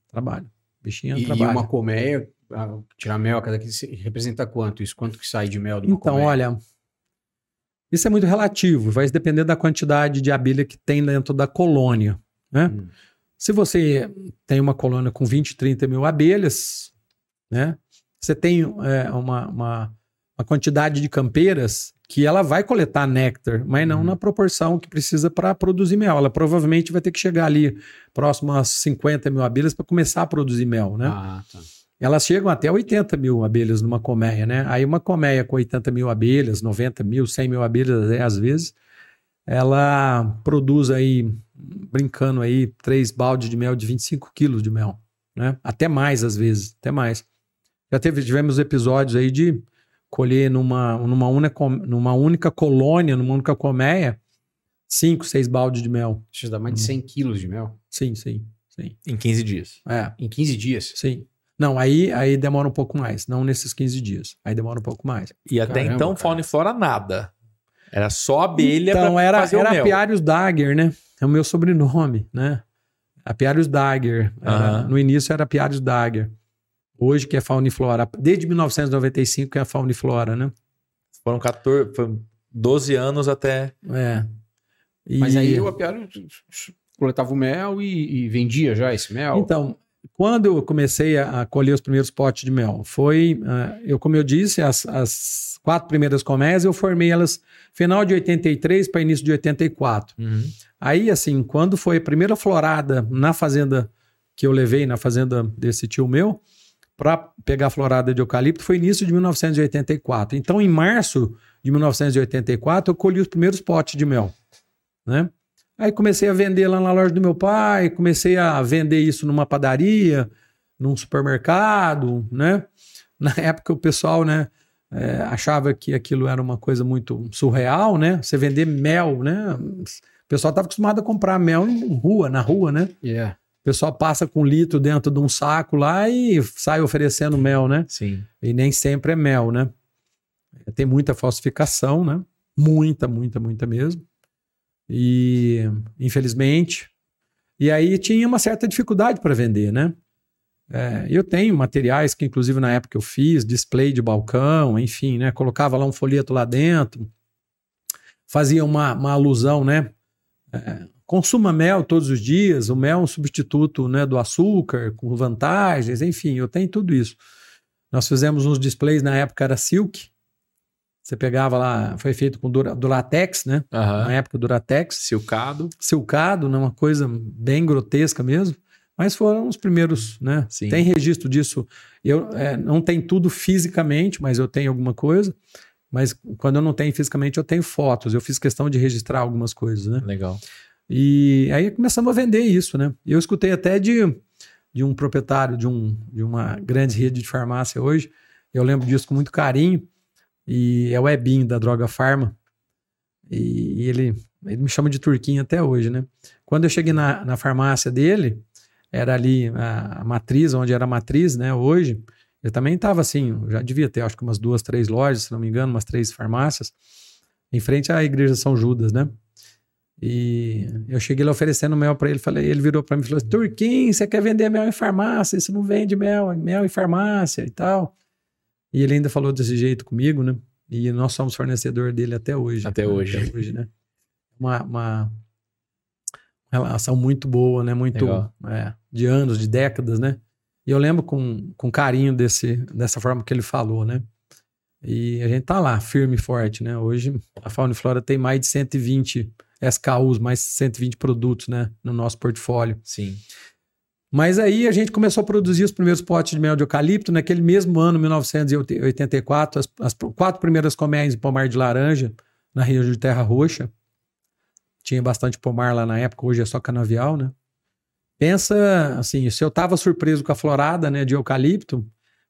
Trabalho. Bichinho E, e trabalha. uma colmeia, tirar mel a cada que representa quanto isso? Quanto que sai de mel uma Então, colmeia? olha, isso é muito relativo, vai depender da quantidade de abelha que tem dentro da colônia, né? Hum. Se você tem uma colônia com 20, 30 mil abelhas, né? Você tem é, uma, uma, uma quantidade de campeiras que ela vai coletar néctar, mas não Uhum. na proporção que precisa para produzir mel. Ela provavelmente vai ter que chegar ali próximo a 50 mil abelhas para começar a produzir mel, né? Ah, tá. Elas chegam até 80 mil abelhas numa colmeia, né? Aí uma colmeia com 80 mil abelhas, 90 mil, 100 mil abelhas, é, às vezes, ela produz aí, brincando aí, três baldes de mel de 25 quilos de mel, né? Até mais, às vezes, até mais. Já teve, tivemos episódios aí de colher numa, numa, única, numa única colônia, numa única colmeia, cinco, seis baldes de mel. Isso dá mais de 100 quilos de mel Sim, sim, sim. Em 15 dias. É. em 15 dias. Sim. Não, aí, aí demora um pouco mais. Não nesses 15 dias. Aí demora um pouco mais. E até Caramba, então, cara. fauna e flora, nada. Era só abelha então, pra era, fazer era o mel. Apiários Dagger, né? É o meu sobrenome, né? Apiários Dagger. Era-. No início era Apiários Dagger. Hoje que é Fauna e Flora. Desde 1995 que é Fauna e Flora, né? Foram 14, foi 12 anos até... É. E- Mas aí o apiário coletava o mel e, e vendia já esse mel. Então, quando eu comecei a, a colher os primeiros potes de mel, foi, ah, eu como eu disse, as, as quatro primeiras colmeias eu formei elas final de 83 para início de 84. Aí, assim, quando foi a primeira florada na fazenda que eu levei, na fazenda desse tio meu, para pegar a florada de eucalipto, foi início de 1984. Então, em março de 1984, eu colhi os primeiros potes de mel, né? Aí comecei a vender lá na loja do meu pai, comecei a vender isso numa padaria, num supermercado, né? Na época o pessoal, né, é, achava que aquilo era uma coisa muito surreal, né? Você vender mel, né? O pessoal estava acostumado a comprar mel em rua, na rua, né? Yeah. O pessoal passa com um litro dentro de um saco lá e sai oferecendo mel, né? Sim. E nem sempre é mel, né? Tem muita falsificação, né? Muita, muita, muita mesmo. E, infelizmente. E aí tinha uma certa dificuldade para vender, né? É, eu tenho materiais que, inclusive, na época eu fiz, display de balcão, enfim, né? Colocava lá um folheto lá dentro, fazia uma, uma alusão, né? É, consuma mel todos os dias, o mel é um substituto né, do açúcar, com vantagens, enfim, eu tenho tudo isso. Nós fizemos uns displays, na época era silk, você pegava lá, foi feito com dura, Duratex, né? Aham. Na época Duratex, Silcado. silcado, né? uma coisa bem grotesca mesmo, mas foram os primeiros, né? Sim. Tem registro disso. Eu é, não tem tudo fisicamente, mas eu tenho alguma coisa. Mas quando eu não tenho fisicamente, eu tenho fotos. Eu fiz questão de registrar algumas coisas, né? Legal. E aí começamos a vender isso, né? Eu escutei até de, de um proprietário de, um, de uma grande rede de farmácia hoje. Eu lembro disso com muito carinho. E é o Ebinho da Droga Farma. E, e ele, ele me chama de Turquinho até hoje, né? Quando eu cheguei na, na farmácia dele, era ali a, a matriz, onde era a matriz, né? Hoje, eu também estava assim, já devia ter acho que umas duas, três lojas, se não me engano, umas três farmácias, em frente à igreja São Judas, né? E eu cheguei lá oferecendo mel para ele, falei, ele virou para mim e falou: Turquinho, você quer vender mel em farmácia? Isso não vende mel, mel em farmácia e tal. E ele ainda falou desse jeito comigo, né? E nós somos fornecedor dele até hoje. Até né? hoje. Até hoje, né? Uma, uma relação muito boa, né? Muito é, de anos, de décadas, né? E eu lembro com, com carinho desse, dessa forma que ele falou, né? E a gente tá lá, firme e forte, né? Hoje a Fauna e Flora tem mais de 120 SKUs, mais de 120 produtos, né? No nosso portfólio. Sim. Mas aí a gente começou a produzir os primeiros potes de mel de eucalipto. Naquele mesmo ano, 1984, as, as quatro primeiras colmeias de pomar de laranja na região de Terra Roxa. Tinha bastante pomar lá na época, hoje é só canavial, né? Pensa assim, se eu estava surpreso com a florada né, de eucalipto,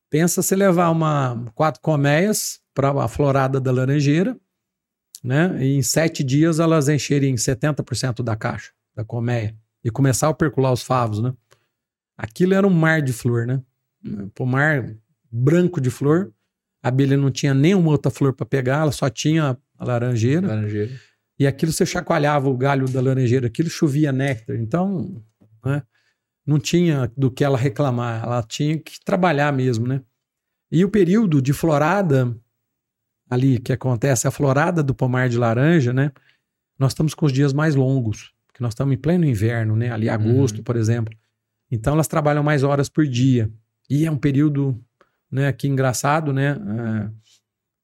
pensa se levar uma quatro colmeias para a florada da laranjeira, né? E em sete dias elas encherem 70% da caixa, da colmeia, e começar a percular os favos, né? Aquilo era um mar de flor, né? Pomar branco de flor. A abelha não tinha nenhuma outra flor para pegar, ela só tinha a laranjeira. Laranjeira. E aquilo você chacoalhava o galho da laranjeira, aquilo chovia néctar. Então, né, não tinha do que ela reclamar, ela tinha que trabalhar mesmo, né? E o período de florada ali que acontece, a florada do pomar de laranja, né? Nós estamos com os dias mais longos, porque nós estamos em pleno inverno, né? Ali agosto, Uhum. por exemplo. Então elas trabalham mais horas por dia. E é um período, né, que engraçado, né?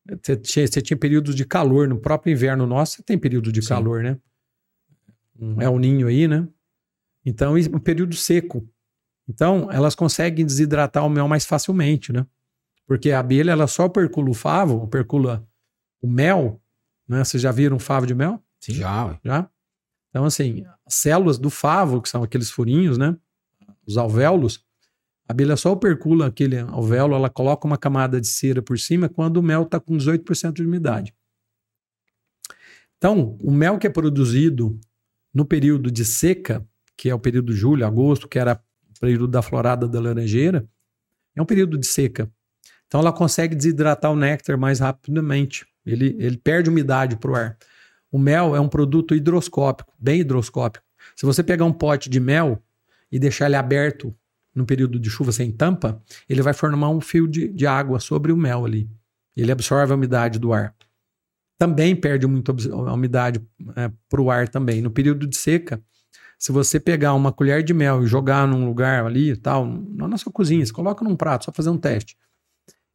é, Você tinha, você tinha períodos de calor no próprio inverno nosso, você tem período de Sim. calor, né? Um é o ninho aí, né? Então, e um período seco. Então, elas conseguem desidratar o mel mais facilmente, né? Porque a abelha, ela só percula o favo, percula o mel, né? Vocês já viram favo de mel? Sim. Já, ué. Já? Então, assim, as células do favo, que são aqueles furinhos, né? Os alvéolos, a abelha só percula aquele alvéolo, ela coloca uma camada de cera por cima quando o mel está com 18% de umidade. Então, o mel que é produzido no período de seca, que é o período de julho, agosto, que era o período da florada da laranjeira, é um período de seca. Então, ela consegue desidratar o néctar mais rapidamente. Ele, ele perde umidade para o ar. O mel é um produto hidroscópico, bem hidroscópico. Se você pegar um pote de mel e deixar ele aberto no período de chuva sem tampa, ele vai formar um fio de, de água sobre o mel ali. Ele absorve a umidade do ar. Também perde muito a umidade para o ar também. No período de seca, se você pegar uma colher de mel e jogar num lugar ali e tal, na sua cozinha, você coloca num prato, só fazer um teste.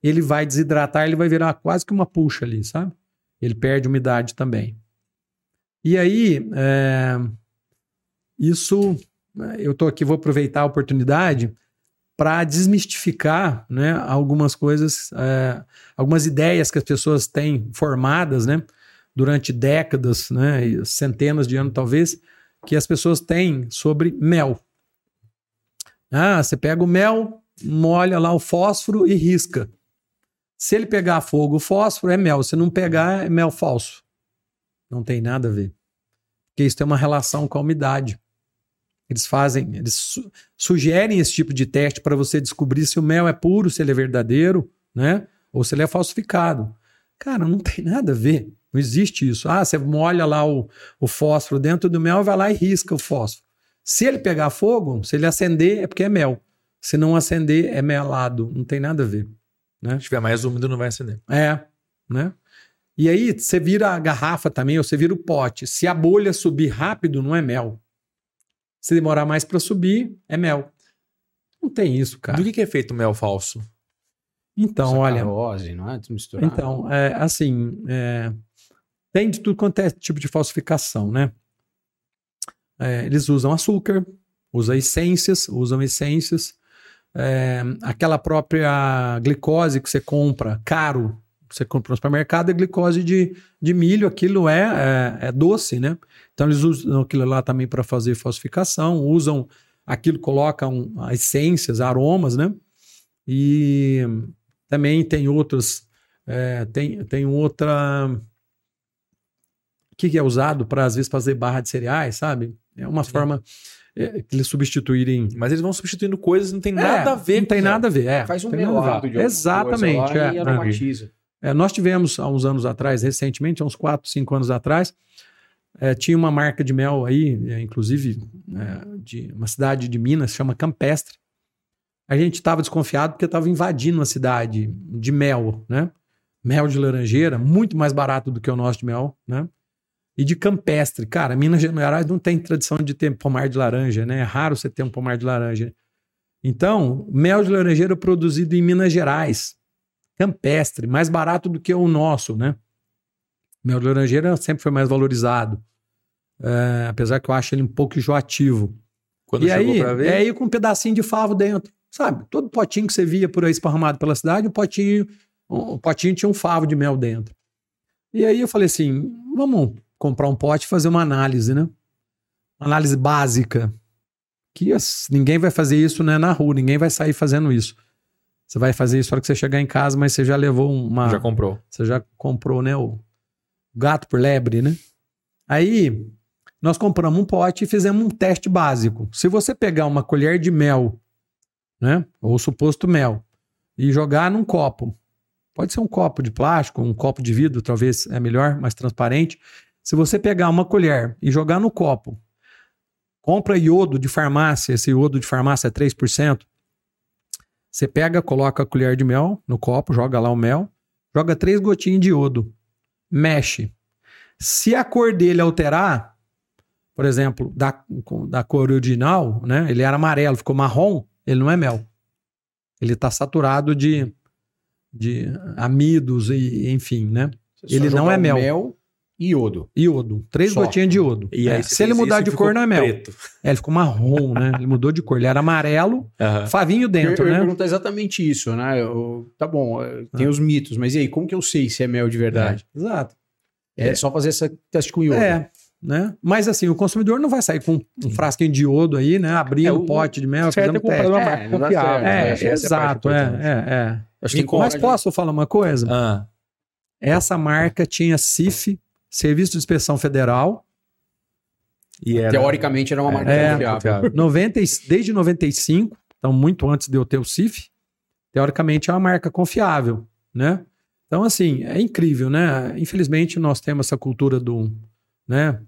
Ele vai desidratar, ele vai virar quase que uma puxa ali, sabe? Ele perde umidade também. E aí, é, isso, eu tô aqui, vou aproveitar a oportunidade para desmistificar né, algumas coisas, é, algumas ideias que as pessoas têm formadas né, durante décadas, né, centenas de anos talvez, que as pessoas têm sobre mel. Ah, você pega o mel, molha lá o fósforo e risca. Se ele pegar fogo, o fósforo é mel. Se não pegar, é mel falso. Não tem nada a ver. Porque isso tem uma relação com a umidade. Eles fazem, eles su- sugerem esse tipo de teste para você descobrir se o mel é puro, se ele é verdadeiro, né? Ou se ele é falsificado. Cara, não tem nada a ver. Não existe isso. Ah, você molha lá o, o fósforo dentro do mel, vai lá e risca o fósforo. Se ele pegar fogo, se ele acender, é porque é mel. Se não acender, é melado. Não tem nada a ver. Se tiver mais úmido, não vai acender. É, né? E aí você vira a garrafa também, ou você vira o pote. Se a bolha subir rápido, não é mel. Se demorar mais para subir, é mel. Não tem isso, cara. Do que, que é feito o mel falso? Então, olha, Sacarose, não é? Desmisturar. então, é, assim, é, tem de tudo quanto é tipo de falsificação, né? É, eles usam açúcar, usam essências, usam essências. É, aquela própria glicose que você compra caro, você compra no supermercado, é glicose de, de milho, aquilo é, é, é doce, né? Então eles usam aquilo lá também para fazer falsificação, usam aquilo, colocam essências, aromas, né? E também tem outras, é, tem, tem outra. O que, que é usado para às vezes fazer barra de cereais, sabe? É uma forma é, que eles substituírem. Mas eles vão substituindo coisas que não tem nada É, a ver Não tem com nada a ver. É, Faz um nada melado de Exatamente. coisa lá é. e aromatiza. É, nós tivemos há uns anos atrás, recentemente, há uns 4, 5 anos atrás, é, tinha uma marca de mel aí, é, inclusive é, de uma cidade de Minas, chama Campestre. A gente estava desconfiado porque estava invadindo a cidade de mel, né? Mel de laranjeira, muito mais barato do que o nosso de mel, né? E de campestre. Cara, Minas Gerais não tem tradição de ter pomar de laranja, né? É raro você ter um pomar de laranja. Então, mel de laranjeira produzido em Minas Gerais campestre, mais barato do que o nosso, né? Mel de laranjeira sempre foi mais valorizado. É, apesar que eu acho ele um pouco enjoativo. Quando e chegou aí, pra ver. é aí com um pedacinho de favo dentro. Sabe? Todo potinho que você via por aí esparramado pela cidade, o potinho, o potinho tinha um favo de mel dentro. E aí eu falei assim: vamos comprar um pote e fazer uma análise, né? Uma análise básica. Que ninguém vai fazer isso né, na rua, ninguém vai sair fazendo isso. Você vai fazer isso na hora que você chegar em casa, mas você já levou uma. Já comprou. Você já comprou, né? O gato por lebre, né? Aí nós compramos um pote e fizemos um teste básico. Se você pegar uma colher de mel, né? Ou suposto mel, e jogar num copo. Pode ser um copo de plástico, um copo de vidro, talvez é melhor, mais transparente. Se você pegar uma colher e jogar no copo, compra iodo de farmácia, esse iodo de farmácia é 3%. Você pega, coloca a colher de mel no copo, joga lá o mel, joga três gotinhas de iodo, mexe. Se a cor dele alterar, por exemplo, da, da cor original, né? Ele era amarelo, ficou marrom, ele não é mel. Ele está saturado de, de amidos e enfim, né? Você Ele não é mel. mel iodo. Iodo, três Só. gotinhas de iodo. E É, aí, Se ele mudar de cor, não é mel. Preto. É, ele ficou marrom, né? Ele mudou de cor. Ele era amarelo, Aham. favinho dentro, eu, eu ia né? perguntar exatamente isso, né? Eu- tá bom, eh, tem os mitos, mas e aí, como que eu sei se é mel de verdade? Exato. É, só fazer esse teste com iodo. É, né? Mas assim, o consumidor não vai sair com um frasquinho de iodo aí, né? Abrindo É, um o- pote de mel, certo é fazendo comprar teste. uma É, marca confiável. É, né? É exato, é, é, é. Acho que Mas posso falar uma coisa? Ah, Essa marca tinha CIF, Serviço de Inspeção Federal, era... Teoricamente era uma marca É, confiável. 90, e- desde 95, então muito antes de eu ter o CIF, teoricamente é uma marca confiável, né? Então, assim, é incrível, né? Infelizmente, nós temos essa cultura do, né?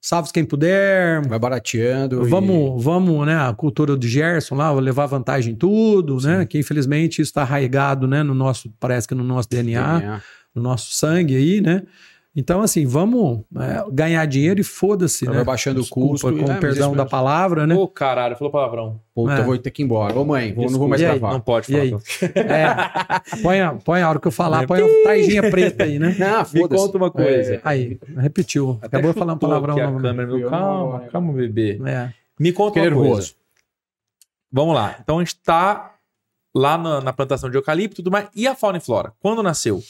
Salve quem puder, Vai barateando. e- Vamos, vamos, né? A cultura do Gerson lá, levar vantagem em tudo, né? Que infelizmente isso está arraigado, né? No nosso, parece que no nosso DNA, DNA. no nosso sangue aí, né? Então, assim, vamos é, ganhar dinheiro e foda-se, Vai né? baixando o custo. com É, perdão da palavra, né? Ô, caralho, falou palavrão. Puta, É. vou ter que ir embora. Ô, mãe, vou, não vou mais E aí? gravar. Não pode E falar. É, põe, a, põe a hora que eu falar, põe a trajinha preta aí, né? Não, Me foda-se. conta uma coisa. Aí, repetiu. Até Acabou de falar um chutou palavrão aqui a câmera, meu. Eu Calma, calma, bebê. É. Me conta Fiquei uma coisa. nervoso. Vamos lá. Então a gente tá lá na, na plantação de eucalipto e tudo mais. E a fauna e flora? Quando nasceu?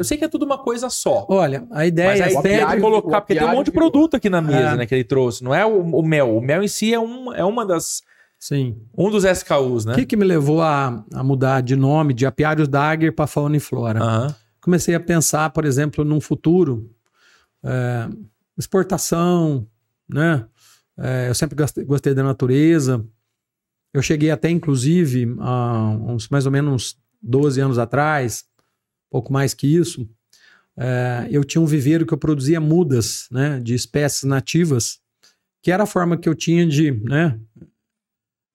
Eu sei que é tudo uma coisa só. Olha, a ideia Mas a é ideia é de apiário- colocar, porque tem um monte de produto aqui na mesa, É. né, que ele trouxe. Não é o, o mel. O mel em si é, um, é uma das, Sim. um dos SKUs, né? O que, que me levou a, a mudar de nome de Apiários Dagger para Fauna e Flora? Aham. comecei a pensar, por exemplo, num futuro, é, exportação, né? É, eu sempre gostei, gostei da natureza. Eu cheguei até, inclusive, há uns mais ou menos uns 12 anos atrás, pouco mais que isso, é, eu tinha um viveiro que eu produzia mudas, né? De espécies nativas, que era a forma que eu tinha de, né?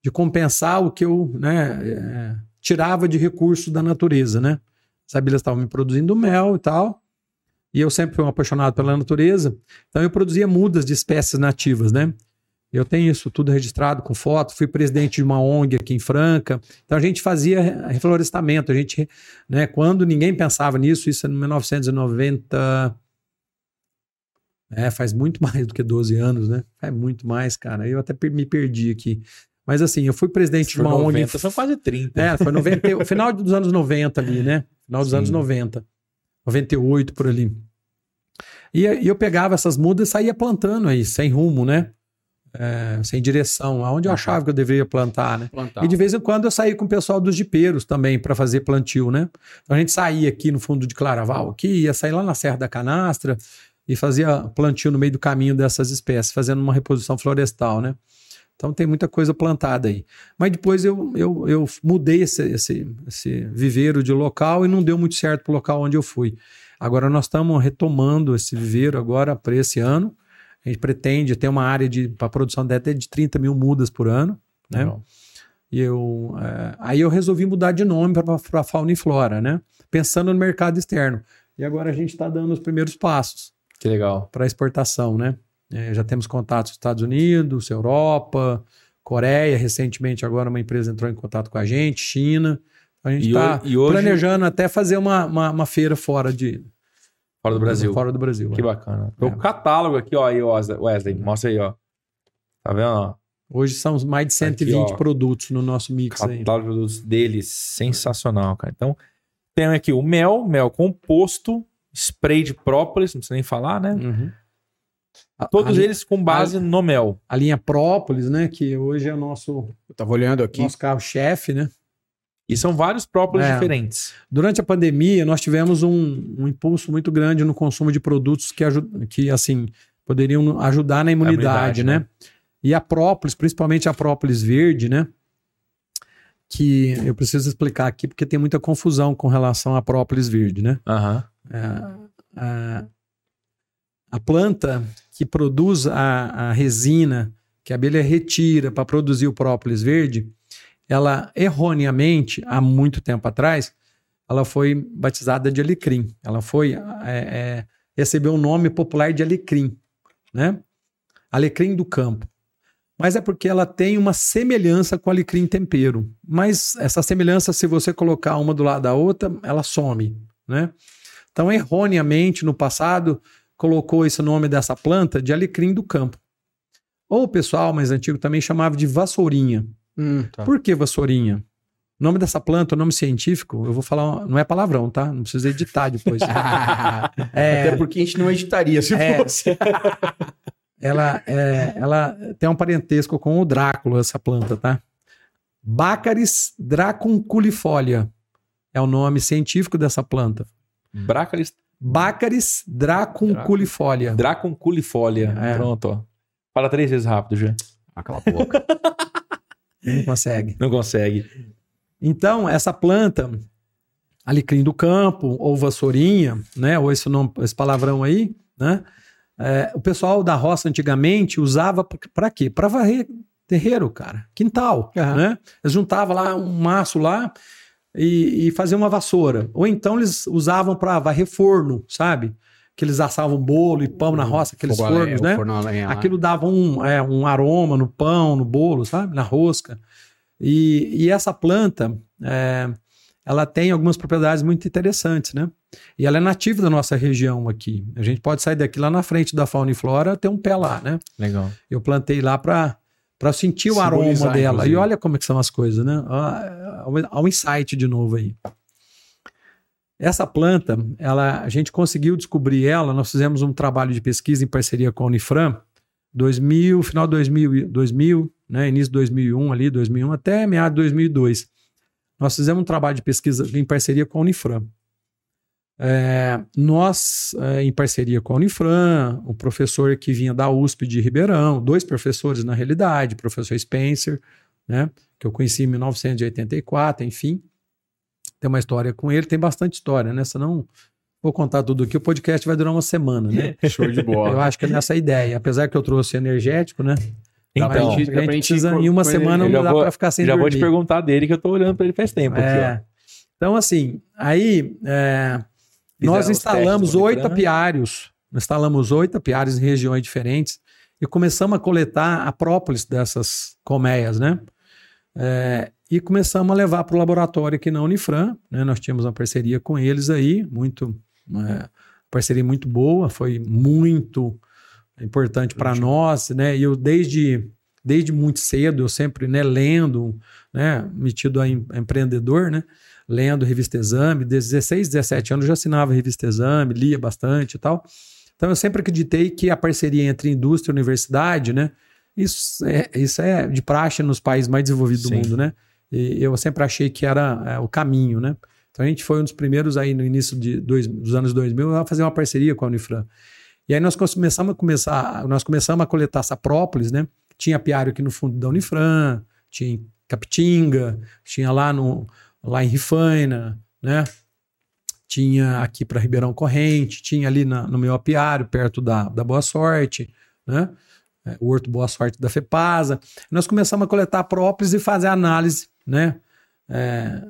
De compensar o que eu, né? é, tirava de recursos da natureza, né? As abelhas estavam me produzindo mel e tal. E eu sempre fui um apaixonado pela natureza. Então eu produzia mudas de espécies nativas, né? Eu tenho isso tudo registrado com foto. Fui presidente de uma ONG aqui em Franca. Então a gente fazia reflorestamento. A gente, né, quando ninguém pensava nisso, isso é em 1990. É, faz muito mais do que 12 anos, né? Faz muito mais, cara. Eu até me perdi aqui. Mas assim, eu fui presidente de uma ONG. 90, são quase 30. É, foi 90, o final dos anos 90 ali, né? Final dos Sim. anos 90. 98 por ali. E, e eu pegava essas mudas e saía plantando aí, sem rumo, né? É, sem direção, aonde eu achava que eu deveria plantar, né? Plantar. E de vez em quando eu saía com o pessoal dos jipeiros também para fazer plantio, né? Então a gente saía aqui no fundo de Claraval, aqui, ia sair lá na Serra da Canastra e fazia plantio no meio do caminho dessas espécies, fazendo uma reposição florestal, né? Então tem muita coisa plantada aí. Mas depois eu, eu, eu mudei esse, esse, esse viveiro de local e não deu muito certo para o local onde eu fui. Agora nós estamos retomando esse viveiro agora para esse ano. A gente pretende ter uma área de para produção de até de 30 mil mudas por ano, né? E eu, é, aí eu resolvi mudar de nome para fauna e flora, né? Pensando no mercado externo. E agora a gente está dando os primeiros passos Que legal. para exportação, né? É, já temos contatos com os Estados Unidos, Europa, Coreia. Recentemente, agora uma empresa entrou em contato com a gente, China. A gente está ho- hoje- planejando até fazer uma, uma, uma feira fora de Fora do Brasil. Fora do Brasil. Que é. bacana. Tô É. com o catálogo aqui, ó, aí, Wesley. Wesley, mostra aí, ó. Tá vendo? ó? Hoje são mais de 120 ó. produtos no nosso mix aí. Catálogo de produtos deles, sensacional, cara. Então, tem aqui o mel, mel composto, spray de própolis, não precisa nem falar, né? Uhum. A- Todos a, eles com base no mel. a linha Própolis, né? Que hoje é o nosso, Eu tava olhando aqui. nosso carro-chefe, né? E são vários própolis É. diferentes. Durante a pandemia, nós tivemos um, um impulso muito grande no consumo de produtos que, que assim, poderiam ajudar na imunidade, imunidade, né? né? E a própolis, principalmente a própolis verde, né? Que eu preciso explicar aqui porque tem muita confusão com relação à própolis verde, né? Aham. É, a, a planta que produz a, a resina que a abelha retira para produzir o própolis verde, ela erroneamente, há muito tempo atrás, ela foi batizada de alecrim. Ela foi é, é, recebeu o nome popular de alecrim, né? Alecrim do campo. Mas é porque ela tem uma semelhança com alecrim tempero. Mas essa semelhança, se você colocar uma do lado da outra, ela some, né? Então, erroneamente, no passado, colocou esse nome dessa planta de alecrim do campo. Ou o pessoal mais antigo também chamava de vassourinha. Hum, tá. Por que vassourinha? O nome dessa planta, o nome científico, eu vou falar, não é palavrão, tá? Não precisa editar depois. É, Até porque a gente não editaria se É. fosse. ela, é, ela tem um parentesco com o Drácula, essa planta, tá? Baccharis dracunculifolia é o nome científico dessa planta. Brácalis Baccharis dracunculifolia. dracunculifolia. É. Pronto, ó. Fala três vezes rápido, já. Ah, cala a boca. Não consegue. Não consegue. Então, essa planta, alecrim do campo, ou vassourinha, né? Ou esse, nome, esse palavrão aí, né? É, o pessoal da roça antigamente usava para quê? Para varrer terreiro, cara. Quintal, Aham. né? Eles juntavam lá um maço lá e, e faziam uma vassoura. Ou então eles usavam para varrer forno, sabe? Que eles assavam bolo e pão na roça, aqueles Fogo fornos, né? forno. Aquilo dava um, é, um aroma no pão, no bolo, sabe? Na rosca. E, e essa planta, é, ela tem algumas propriedades muito interessantes, né? E ela é nativa da nossa região aqui. A gente pode sair daqui lá na frente da fauna e flora, ter um pé lá, né? Legal. Eu plantei lá para para sentir o aroma Simbolizar, dela. inclusive. E olha como é que são as coisas, né? Ó um insight de novo aí. Essa planta, ela, a gente conseguiu descobrir ela, nós fizemos um trabalho de pesquisa em parceria com a Unifran, 2000, final de 2000, e- 2000 né, início de 2001 ali, 2001 até meados de 2002. Nós fizemos um trabalho de pesquisa em parceria com a Unifran. É, nós, é, em parceria com a Unifran, o professor que vinha da USP de Ribeirão, dois professores na realidade, o professor Spencer, né, que eu conheci em 1984, enfim, tem uma história com ele, tem bastante história, né? Senão vou contar tudo aqui, o podcast vai durar uma semana, né? Show de Eu bola. acho que é nessa ideia, apesar que eu trouxe energético, né? Então, gente- a dá pra gente gente precisa, em uma semana eu não dá para ficar sem Já dormir. vou te perguntar dele, que eu tô olhando pra ele faz tempo aqui, É. Então, assim, aí é, nós os instalamos oito né? apiários. Instalamos oito apiários em regiões diferentes e começamos a coletar a própolis dessas colmeias, né? É, e começamos a levar para o laboratório aqui na Unifran. Né? Nós tínhamos uma parceria com eles aí, muito é, parceria muito boa, foi muito importante para nós, né? E eu desde desde muito cedo, eu sempre, né, lendo, né, metido a, em- a empreendedor, né, lendo revista Exame, desde 16, 17 anos eu já assinava revista Exame, lia bastante e tal. Então eu sempre acreditei que a parceria entre indústria e universidade, né, isso é, isso é de praxe nos países mais desenvolvidos do Sim. mundo, né? E eu sempre achei que era é, o caminho, né? Então a gente foi um dos primeiros aí no início de dois, dos anos 2000 a fazer uma parceria com a Unifran. E aí nós começamos a começar, nós começamos a coletar essa própolis, né? Tinha apiário aqui no fundo da Unifran, tinha em Capitinga, tinha lá no lá em Rifaina, né? Tinha aqui para Ribeirão Corrente, tinha ali na- no meu apiário, perto da, da Boa Sorte, né? É, o Horto Boa Sorte da FEPASA. Nós começamos a coletar próprios e fazer análise, né? É,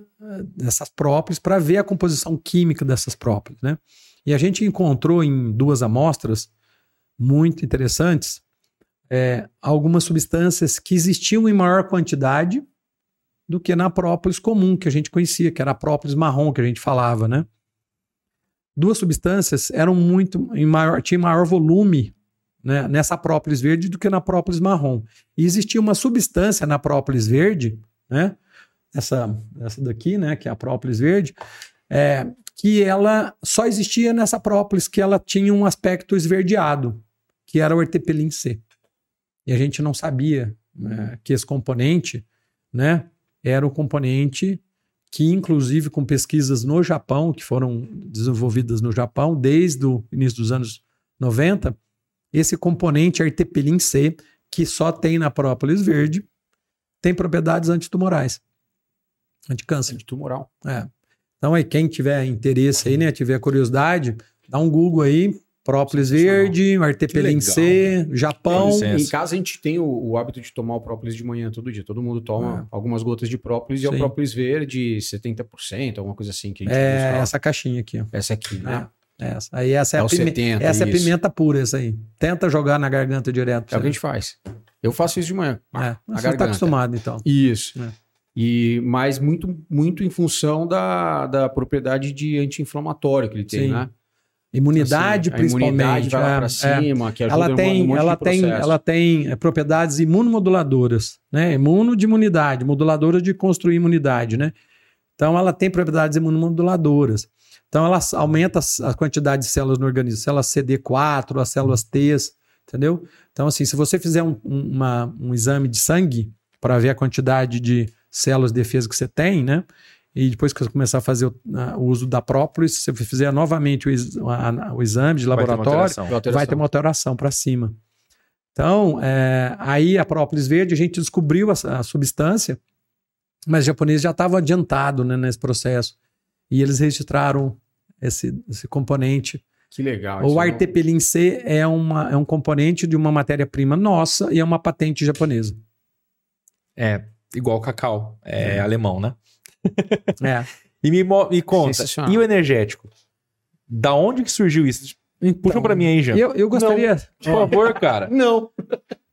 dessas próprias para ver a composição química dessas próprias, né? E a gente encontrou em duas amostras muito interessantes é, algumas substâncias que existiam em maior quantidade do que na própolis comum que a gente conhecia, que era a própolis marrom que a gente falava, né? Duas substâncias eram muito em maior, tinha maior volume né, nessa própolis verde do que na própolis marrom. E existia uma substância na própolis verde, né, essa, essa daqui, né, que é a própolis verde, é, que ela só existia nessa própolis, que ela tinha um aspecto esverdeado, que era o ertepelin C. E a gente não sabia né, que esse componente né, era o componente que, inclusive, com pesquisas no Japão, que foram desenvolvidas no Japão desde o início dos anos 90, esse componente ertepelin C, que só tem na própolis verde, tem propriedades antitumorais. Anticâncer. Antitumoral. É. Então, aí, quem tiver interesse aí, né, tiver curiosidade, dá um Google aí, própolis verde, artepelin C, Japão. Em casa a gente tem o, o hábito de tomar o própolis de manhã todo dia. Todo mundo toma É. algumas gotas de própolis e é o Sim. própolis verde, 70%, alguma coisa assim que a gente É lá. essa caixinha aqui, ó. Essa aqui, né? É, essa. Aí essa é, É a pime- 70, essa é pimenta pura, essa aí. Tenta jogar na garganta direto. É o que a gente faz. Eu faço isso de manhã. É, mas você garganta. tá acostumado, então. Isso. É. E, mas muito, muito em função da, da propriedade de anti-inflamatório que ele tem, Sim. né? Imunidade, Assim, a imunidade principalmente. vai lá é, pra é. cima, que ajuda ela em um tem, monte ela tem, ela tem é, propriedades imunomoduladoras, né? Imuno de imunidade, moduladoras de construir imunidade, né? Então ela tem propriedades imunomoduladoras. Então ela aumenta a quantidade de células no organismo, células CD4, as células T, entendeu? Então assim, se você fizer um, um- uma- um exame de sangue para ver a quantidade de células de defesa que você tem, né? E depois que você começar a fazer o, a- o uso da própolis, se você fizer novamente o, a- o exame de Vai ter uma laboratório, vai ter uma alteração para cima. Então, é, aí a própolis verde, a gente descobriu a, a substância, mas os japoneses já estavam adiantados né, nesse processo. E eles registraram esse, esse componente. Que legal. o é um- artepelin C é, uma, é um componente de uma matéria-prima nossa e é uma patente japonesa. É, igual cacau. É, É. alemão, né? É. E me, me conta, e o energético? Da onde que surgiu isso? Puxa pra mim aí, Jean. Eu, eu gostaria. Por favor, cara. Não.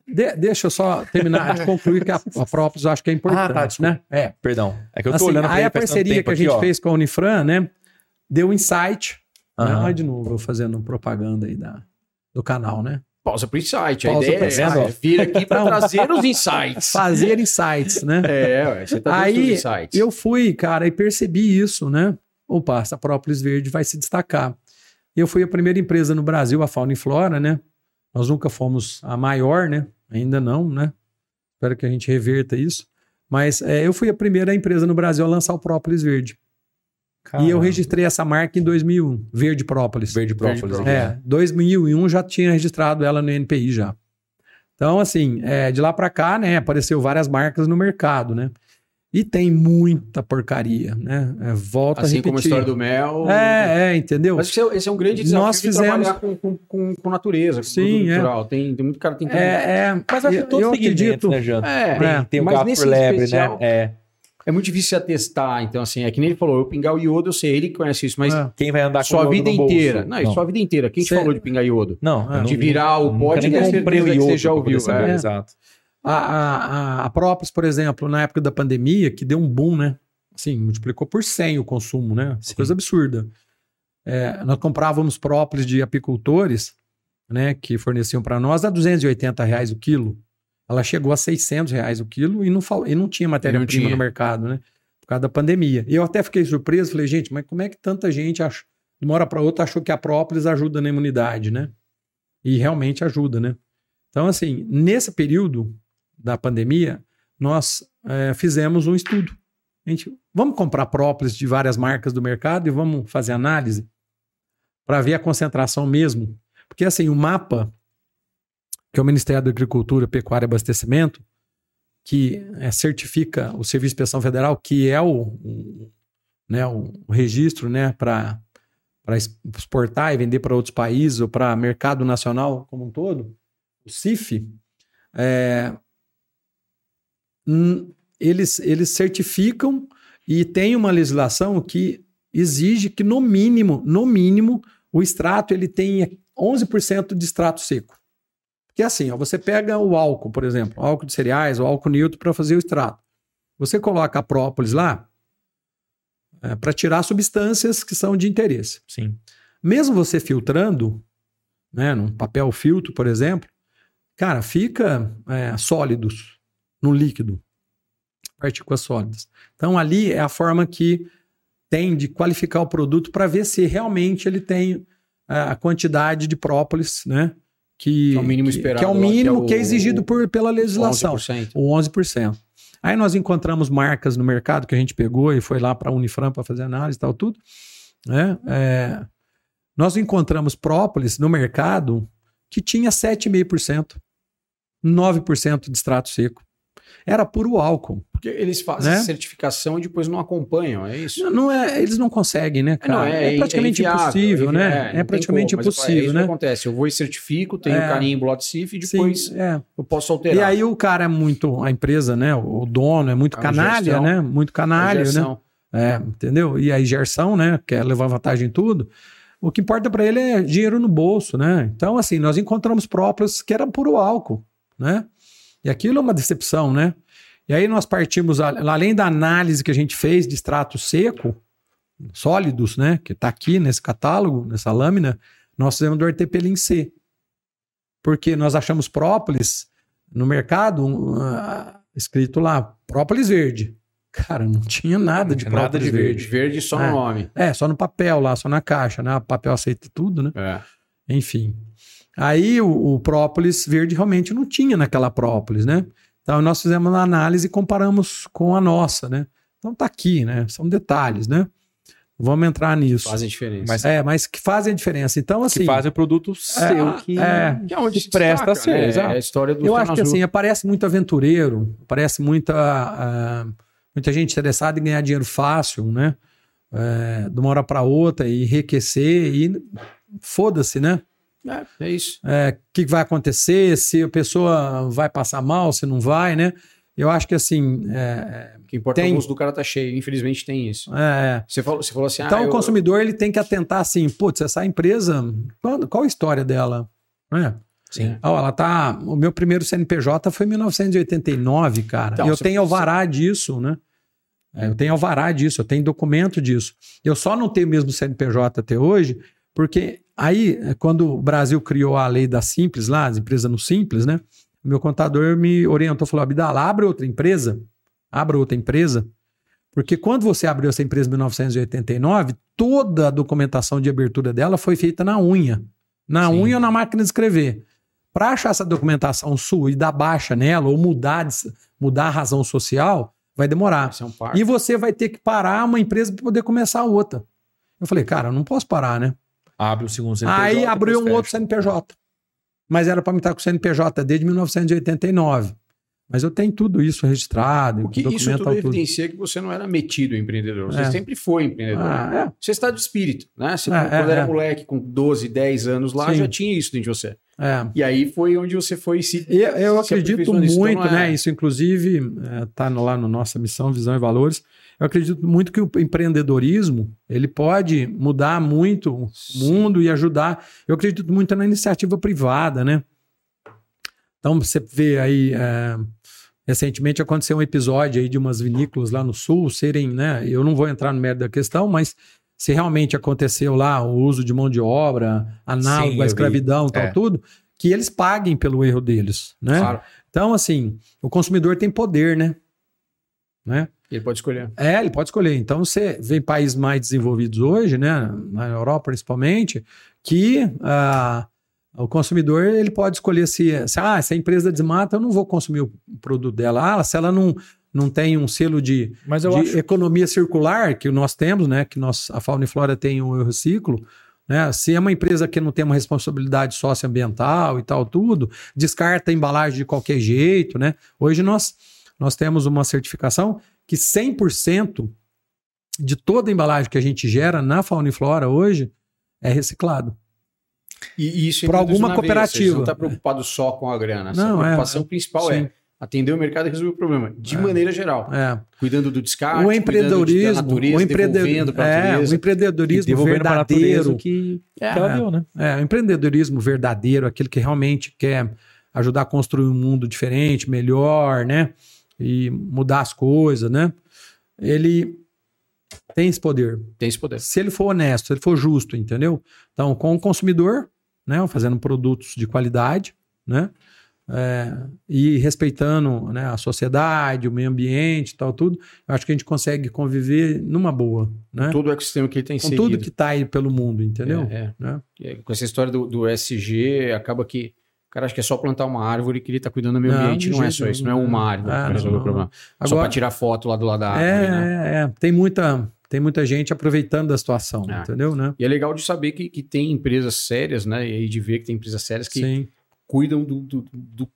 De- deixa eu só terminar de concluir que a, a própolis eu acho que é importante. Ah, tá, desculpa. né? É. Perdão. É que eu tô Assim, olhando pra aí a parceria que a aqui, gente ó. fez com a Unifran, né? Deu insight. Né? Aham. Olha de novo, eu fazendo propaganda aí da, do canal, né? Pausa pro insight. A Pausa ideia pro é essa, é vir aqui para Não. trazer os insights. Fazer insights, né? É, ué, você tá Aí, insights. Eu fui, cara, e percebi isso, né? Opa, essa própolis verde vai se destacar. Eu fui a primeira empresa no Brasil, a Fauna e Flora, né? Nós nunca fomos a maior, né? Ainda não, né? Espero que a gente reverta isso. Mas é, eu fui a primeira empresa no Brasil a lançar o própolis verde. E eu Caramba. registrei essa marca em 2001, Verde Própolis. Verde própolis. Verde É, 2001 já tinha registrado ela no NPI já. Então, assim, é, de lá para cá, né, apareceu várias marcas no mercado, né? E tem muita porcaria, né? É, volta a Assim repetir. como a história do mel. É, é, entendeu? Mas esse é, esse é um grande desafio Nós de fizemos- trabalhar com, com, com, com natureza, com Sim, é. natural. Tem, tem muito cara que tem que... É, é, Mas acho que eu- todos eu os segmentos, acredito. né, Jean? É, Tem, É, tem o gato nesse por lebre, especial- né? É. é muito difícil se atestar. Então, assim, é que nem ele falou, eu pingar o iodo, eu sei, ele que conhece isso, mas É. Quem vai andar com sua iodo vida no bolso? inteira. Não, e sua vida inteira. Quem te falou de pingar iodo? Não, eu não- De virar o pote, nem tenho comprei o certeza que você iodo já ouviu. é. Exato. A, a, a, Própolis, por exemplo, na época da pandemia, que deu um boom, né? Assim, multiplicou por 100 o consumo, né? Coisa absurda. É, nós comprávamos própolis de apicultores, né? Que forneciam para nós a 280 reais o quilo. Ela chegou a 600 reais o quilo e não, e não tinha matéria-prima no mercado, né? Por causa da pandemia. E eu até fiquei surpreso, falei, gente, mas como é que tanta gente, ach... de uma hora para outra, achou que a própolis ajuda na imunidade, né? E realmente ajuda, né? Então, assim, nesse período da pandemia, nós eh, fizemos um estudo. A gente, vamos comprar própolis de várias marcas do mercado e vamos fazer análise para ver a concentração mesmo. Porque, assim, o mapa, que é o Ministério da Agricultura, Pecuária e Abastecimento, que eh, certifica o Serviço de Inspeção Federal, que é o, né, o registro né, para exportar e vender para outros países ou para mercado nacional como um todo, o CIF, é, eles, eles certificam e tem uma legislação que exige que no mínimo, no mínimo, o extrato ele tenha 11% de extrato seco. Porque assim, ó, você pega o álcool, por exemplo, álcool de cereais, o álcool neutro para fazer o extrato. Você coloca a própolis lá para tirar substâncias que são de interesse. Sim. Mesmo você filtrando, né, num papel filtro, por exemplo, cara, fica é, sólidos no líquido, partículas sólidas. Então ali é a forma que tem de qualificar o produto para ver se realmente ele tem é, a quantidade de própolis, né? Que, é o mínimo que- esperado Que é o lá, que é mínimo o- que é exigido por, pela legislação. 11%. O 11%. Aí nós encontramos marcas no mercado que a gente pegou e foi lá para a Unifran para fazer análise e tal, tudo. Né? É, nós encontramos própolis no mercado que tinha 7,5%, 9% de extrato seco. Era puro álcool. Porque eles fazem Né? certificação e depois não acompanham, é isso? Não, não é, eles não conseguem, né, cara? Não, É, praticamente inviável, impossível, invi- né? É, praticamente como, mas é impossível, isso né? que acontece. Eu vou e certifico, tenho É. carimbo lá de CIF e Sim, depois é. eu posso alterar. E aí o cara é muito, a empresa, né? O dono é muito A canalha, gestão. né? Muito A canalha, né? É, entendeu? E aí, Gerson, né? Quer levar vantagem em tudo. O que importa para ele é dinheiro no bolso, né? Então, assim, nós encontramos próprios que eram puro álcool, né? E aquilo é uma decepção, né? E aí nós partimos, além da análise que a gente fez de extrato seco, sólidos, né? Que está aqui nesse catálogo, nessa lâmina, nós fizemos do ortepelin C. Porque nós achamos própolis no mercado, ah, escrito lá, própolis verde. Cara, não tinha nada de tinha nada própolis de verde. Verde só É. no nome. É, só no papel lá, só na caixa, né? O papel aceita tudo, né? É. Enfim. Aí o, o própolis verde realmente não tinha naquela própolis, né? Então nós fizemos uma análise e comparamos com a nossa, né? Então tá aqui, né? São detalhes, né? Vamos entrar nisso. Fazem diferença. Mas- É, mas que fazem a diferença. Então, assim, que fazem produto seu que, é. Que é onde se presta a ser, né? exato. É a história do eu acho que Tanazul. assim, parece muito aventureiro, parece muita, ah, muita gente interessada em ganhar dinheiro fácil, né? É, de uma hora para outra e enriquecer e foda-se, né? É, é isso. É, o que vai acontecer, se a pessoa vai passar mal, se não vai, né? Eu acho que assim, é, O que importa é Tem. o bolso do cara tá cheio. Infelizmente tem isso. é, Você falou, você falou assim, então ah, o eu- consumidor ele tem que atentar assim, putz, essa empresa, qual, qual a história dela? Né? Sim. Ó, ela tá. O meu primeiro CNPJ foi em 1989, cara. Então, eu você- tenho alvará disso, né? É, Eu tenho alvará disso, eu tenho documento disso. Eu só não tenho mesmo CNPJ até hoje, porque aí, é, quando o Brasil criou a lei da Simples lá, as empresas no Simples, né? O meu contador me orientou, falou: Abdala, abre outra empresa, abra outra empresa, porque quando você abriu essa empresa em 1989, toda a documentação de abertura dela foi feita na unha. Na Sim. unha ou na máquina de escrever. Para achar essa documentação sua e dar baixa nela, ou mudar, mudar a razão social, vai demorar. É um. E você vai ter que parar uma empresa para poder começar outra. Eu falei, cara, eu não posso parar, né? Abre o segundo CNPJ. Aí abriu um outro. CNPJ. Mas era para me estar com o CNPJ desde 1989. Mas eu tenho tudo isso registrado, O que isso documento tudo tudo. evidencia que você não era metido empreendedor. Você É. sempre foi empreendedor. Ah, é. Você está de espírito, né? Você, É, quando é, era é. moleque, com 12, 10 anos lá, Sim. já tinha isso dentro de você. É. E aí foi onde você foi se. Eu, eu se acredito. Então muito, é- né? Isso, inclusive, está lá no nossa missão, visão e valores. Eu acredito muito que o empreendedorismo ele pode mudar muito o mundo e ajudar. Eu acredito muito na iniciativa privada, né? Então você vê aí é, recentemente aconteceu um episódio aí de umas vinícolas lá no sul serem, né? Eu não vou entrar no mérito da questão, mas se realmente aconteceu lá o uso de mão de obra, análogo Sim, à vi. escravidão, tal É. tudo, que eles paguem pelo erro deles, né? Claro, Então, assim, o consumidor tem poder, né? né? Ele pode escolher. É, ele pode escolher. Então, você vê países mais desenvolvidos hoje, né? Na Europa principalmente, que ah, o consumidor ele pode escolher se, se, ah, se a empresa desmata, eu não vou consumir o produto dela. Ah, se ela não, não tem um selo de, Mas eu de acho. economia circular que nós temos, né? Que nós, a Fauna e Flora tem o Eu Reciclo, né? Se é uma empresa que não tem uma responsabilidade socioambiental e tal, tudo, descarta a embalagem de qualquer jeito, né? Hoje nós, nós temos uma certificação que 100% de toda a embalagem que a gente gera na Fauna e Flora hoje é reciclado. E, e isso Por entra alguma cooperativa. Você não está preocupado só com a grana. A Não, é, preocupação é. principal Sim. é atender o mercado e resolver o problema. De É. maneira geral. É. Cuidando do descarte, o cuidando de- empreendedorismo, da natureza, o, empreende- devolvendo para a é, o empreendedorismo verdadeiro, que, É, que ela é. deu, né? É, o empreendedorismo verdadeiro, aquele que realmente quer ajudar a construir um mundo diferente, melhor, né? E mudar as coisas, né? Ele tem esse poder. Tem esse poder. Se ele for honesto, se ele for justo, entendeu? Então, com o consumidor, né? Fazendo produtos de qualidade, né? É, e respeitando né, a sociedade, o meio ambiente tal, tudo, eu acho que a gente consegue conviver numa boa, né? Todo o ecossistema que ele tem Com inserido. tudo que está aí pelo mundo, entendeu? É, é. Né? Com essa história do, do SG, acaba que cara acha que é só plantar uma árvore que ele tá cuidando do meio Não, ambiente. Não é só isso, não é uma árvore Ah, que resolver o problema. só Agora- para tirar foto lá do lado da árvore, É, né? é, é. Tem muita, tem muita gente aproveitando da situação, É. entendeu, né? E é legal de saber que, que tem empresas sérias, né? E de ver que tem empresas sérias que Sim. cuidam do, do- do-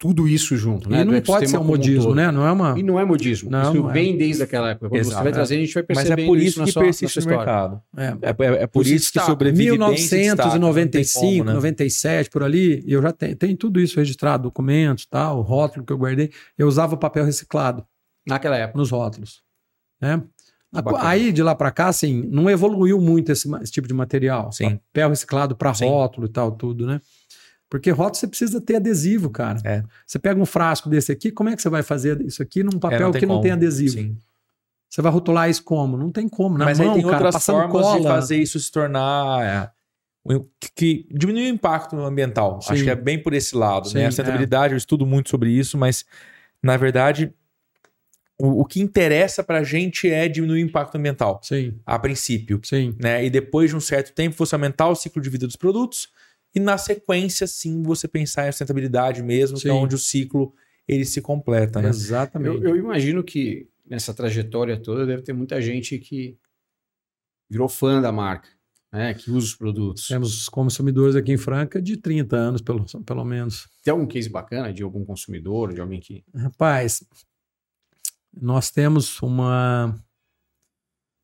tudo isso junto, né? e não pode ser um modismo, todo. né? Não é uma. E não é modismo. Não, isso não é. vem desde aquela época. Quando você Exato. vai trazer, a gente vai Mas perceber é por isso que sua, persiste no mercado. É. É, é- é por isso que destaca. sobrevive bem, se destaca, não tem 1995, como, né? 97, por ali, eu já tenho, tem tudo isso registrado, documentos, tal, rótulo que eu guardei. Eu usava papel reciclado Naquela época. nos rótulos, né? Bacana. Aí de lá para cá, assim, não evoluiu muito esse, esse tipo de material. Sim. Papel reciclado para rótulo e tal, tudo, né? Porque rótulo você precisa ter adesivo, cara. É. Você pega um frasco desse aqui, como é que você vai fazer isso aqui num É, papel que não como. tem adesivo? Sim. Você vai rotular isso como? Não tem como. Na Mas mão, aí tem cara, outras formas cola. de fazer isso se tornar. é, que, que diminui o impacto ambiental. Acho Sim. que é bem por esse lado. Sim, né? é. A sustentabilidade, eu estudo muito sobre isso, mas na verdade. O, o que interessa pra gente é diminuir o impacto ambiental, Sim, a princípio. sim. Né? E depois de um certo tempo, você aumentar o ciclo de vida dos produtos e na sequência, sim, você pensar em sustentabilidade mesmo, que é Sim. onde o ciclo ele se completa, né? Exatamente. Eu, eu imagino que nessa trajetória toda deve ter muita gente que virou fã da marca, né? Que usa os produtos. Temos consumidores aqui em Franca de 30 anos, pelo, pelo menos. Tem algum case bacana de algum consumidor, de alguém que. Rapaz, nós temos uma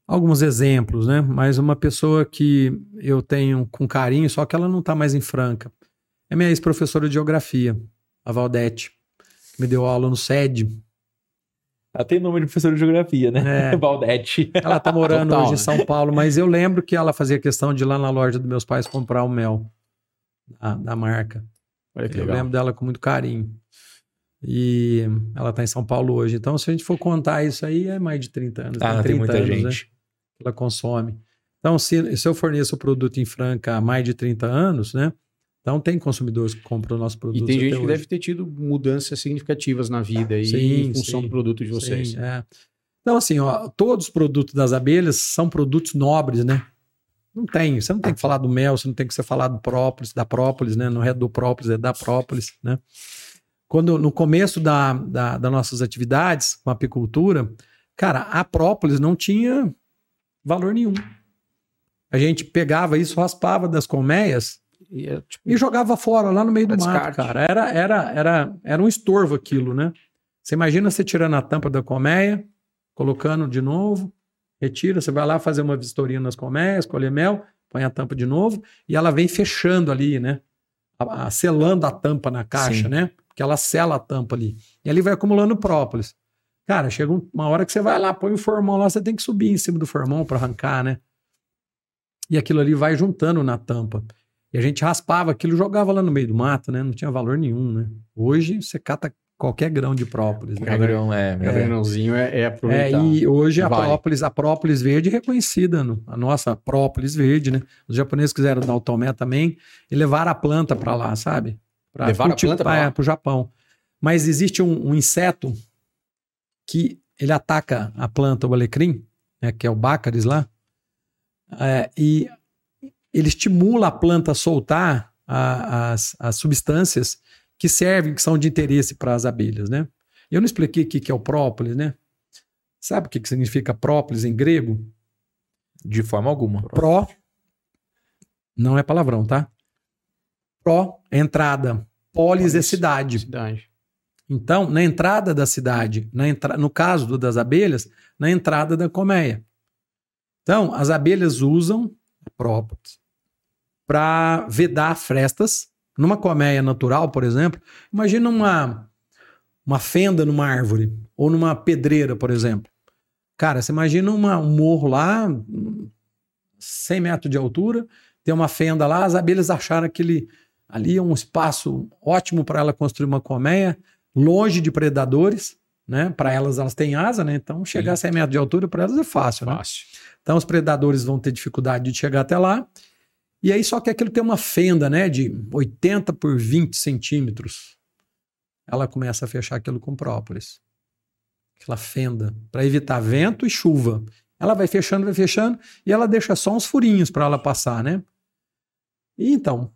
alguns exemplos, né? Mas uma pessoa que eu tenho com carinho, só que ela não está mais em Franca. É minha ex-professora de geografia, a Valdete, que me deu aula no SED. Ela tem nome de professor de geografia, né? É. Valdete. Ela está morando Total, hoje em né? São Paulo, mas eu lembro que ela fazia questão de ir lá na loja dos meus pais comprar o mel da, da marca. Olha que Eu legal. lembro dela com muito carinho. E ela está em São Paulo hoje. Então, se a gente for contar isso aí, é mais de 30 anos. Ah, tem 30 muita anos, né, gente. Que ela consome. Então, se, se eu forneço o produto em Franca há mais de 30 anos, né? Então, tem consumidores que compram o nosso produto. E tem gente que hoje. deve ter tido mudanças significativas na vida aí, Sim, em função sim. do produto de vocês. Sim, é. Então, assim, ó, todos os produtos das abelhas são produtos nobres, né? Não tem, você não tem que falar do mel, você não tem que falar do própolis, da própolis, né? Não é do própolis, é da própolis, né? Quando, no começo da, da, das nossas atividades com apicultura, cara, a própolis não tinha valor nenhum. A gente pegava isso, raspava das colmeias E é, tipo, e jogava fora, lá no meio do É mato, descarte. cara. Era, era, era, era um estorvo aquilo, né? Você imagina você tirando a tampa da colmeia, colocando de novo, retira, você vai lá fazer uma vistoria nas colmeias, colher mel, põe a tampa de novo, e ela vem fechando ali, né? A- a- selando a tampa na caixa, Sim. né? Porque ela sela a tampa ali. E ali vai acumulando própolis. Cara, chega um- uma hora que você vai lá, põe o formão lá, você tem que subir em cima do formão para arrancar, né? E aquilo ali vai juntando na tampa. E a gente raspava aquilo e jogava lá no meio do mato, né? Não tinha valor nenhum, né? Hoje você cata qualquer grão de própolis. Né? Grão é. cada é. grãozinho é, é É, aproveitar. e hoje a Vale. própolis, a própolis verde é reconhecida, no- a nossa própolis verde, né? Os japoneses quiseram dar o tomé também e levaram a planta para lá, sabe? Pra Levaram a planta pra lá? é, pro Japão. Mas existe um, um inseto que ele ataca a planta, o alecrim, né, que é o bácaris lá, é, e ele estimula a planta a soltar a- as, as substâncias que servem, que são de interesse para as abelhas, né? Eu não expliquei o que é o própolis, né? Sabe o que que significa própolis em grego? De forma alguma. Pró não é palavrão, tá? Pró é entrada, polis é cidade. Cidade. Então, na entrada da cidade, entra... no caso do- das abelhas, na entrada da colmeia. Então, as abelhas usam própolis para vedar frestas. Numa colmeia natural, por exemplo, imagina uma, uma fenda numa árvore ou numa pedreira, por exemplo. Cara, você imagina uma- um morro lá, 100 metros de altura, tem uma fenda lá, as abelhas acharam aquele ali um espaço ótimo para ela construir uma colmeia, longe de predadores, né? Para elas, elas têm asa, né? Então, chegar a 100 metros de altura para elas é fácil, né? Fácil. Então, os predadores vão ter dificuldade de chegar até lá. E aí só que aquilo tem uma fenda, né, de 80 por 20 centímetros. Ela começa a fechar aquilo com própolis. Aquela fenda, para evitar vento e chuva. Ela vai fechando, vai fechando, e ela deixa só uns furinhos para ela passar, né? E então,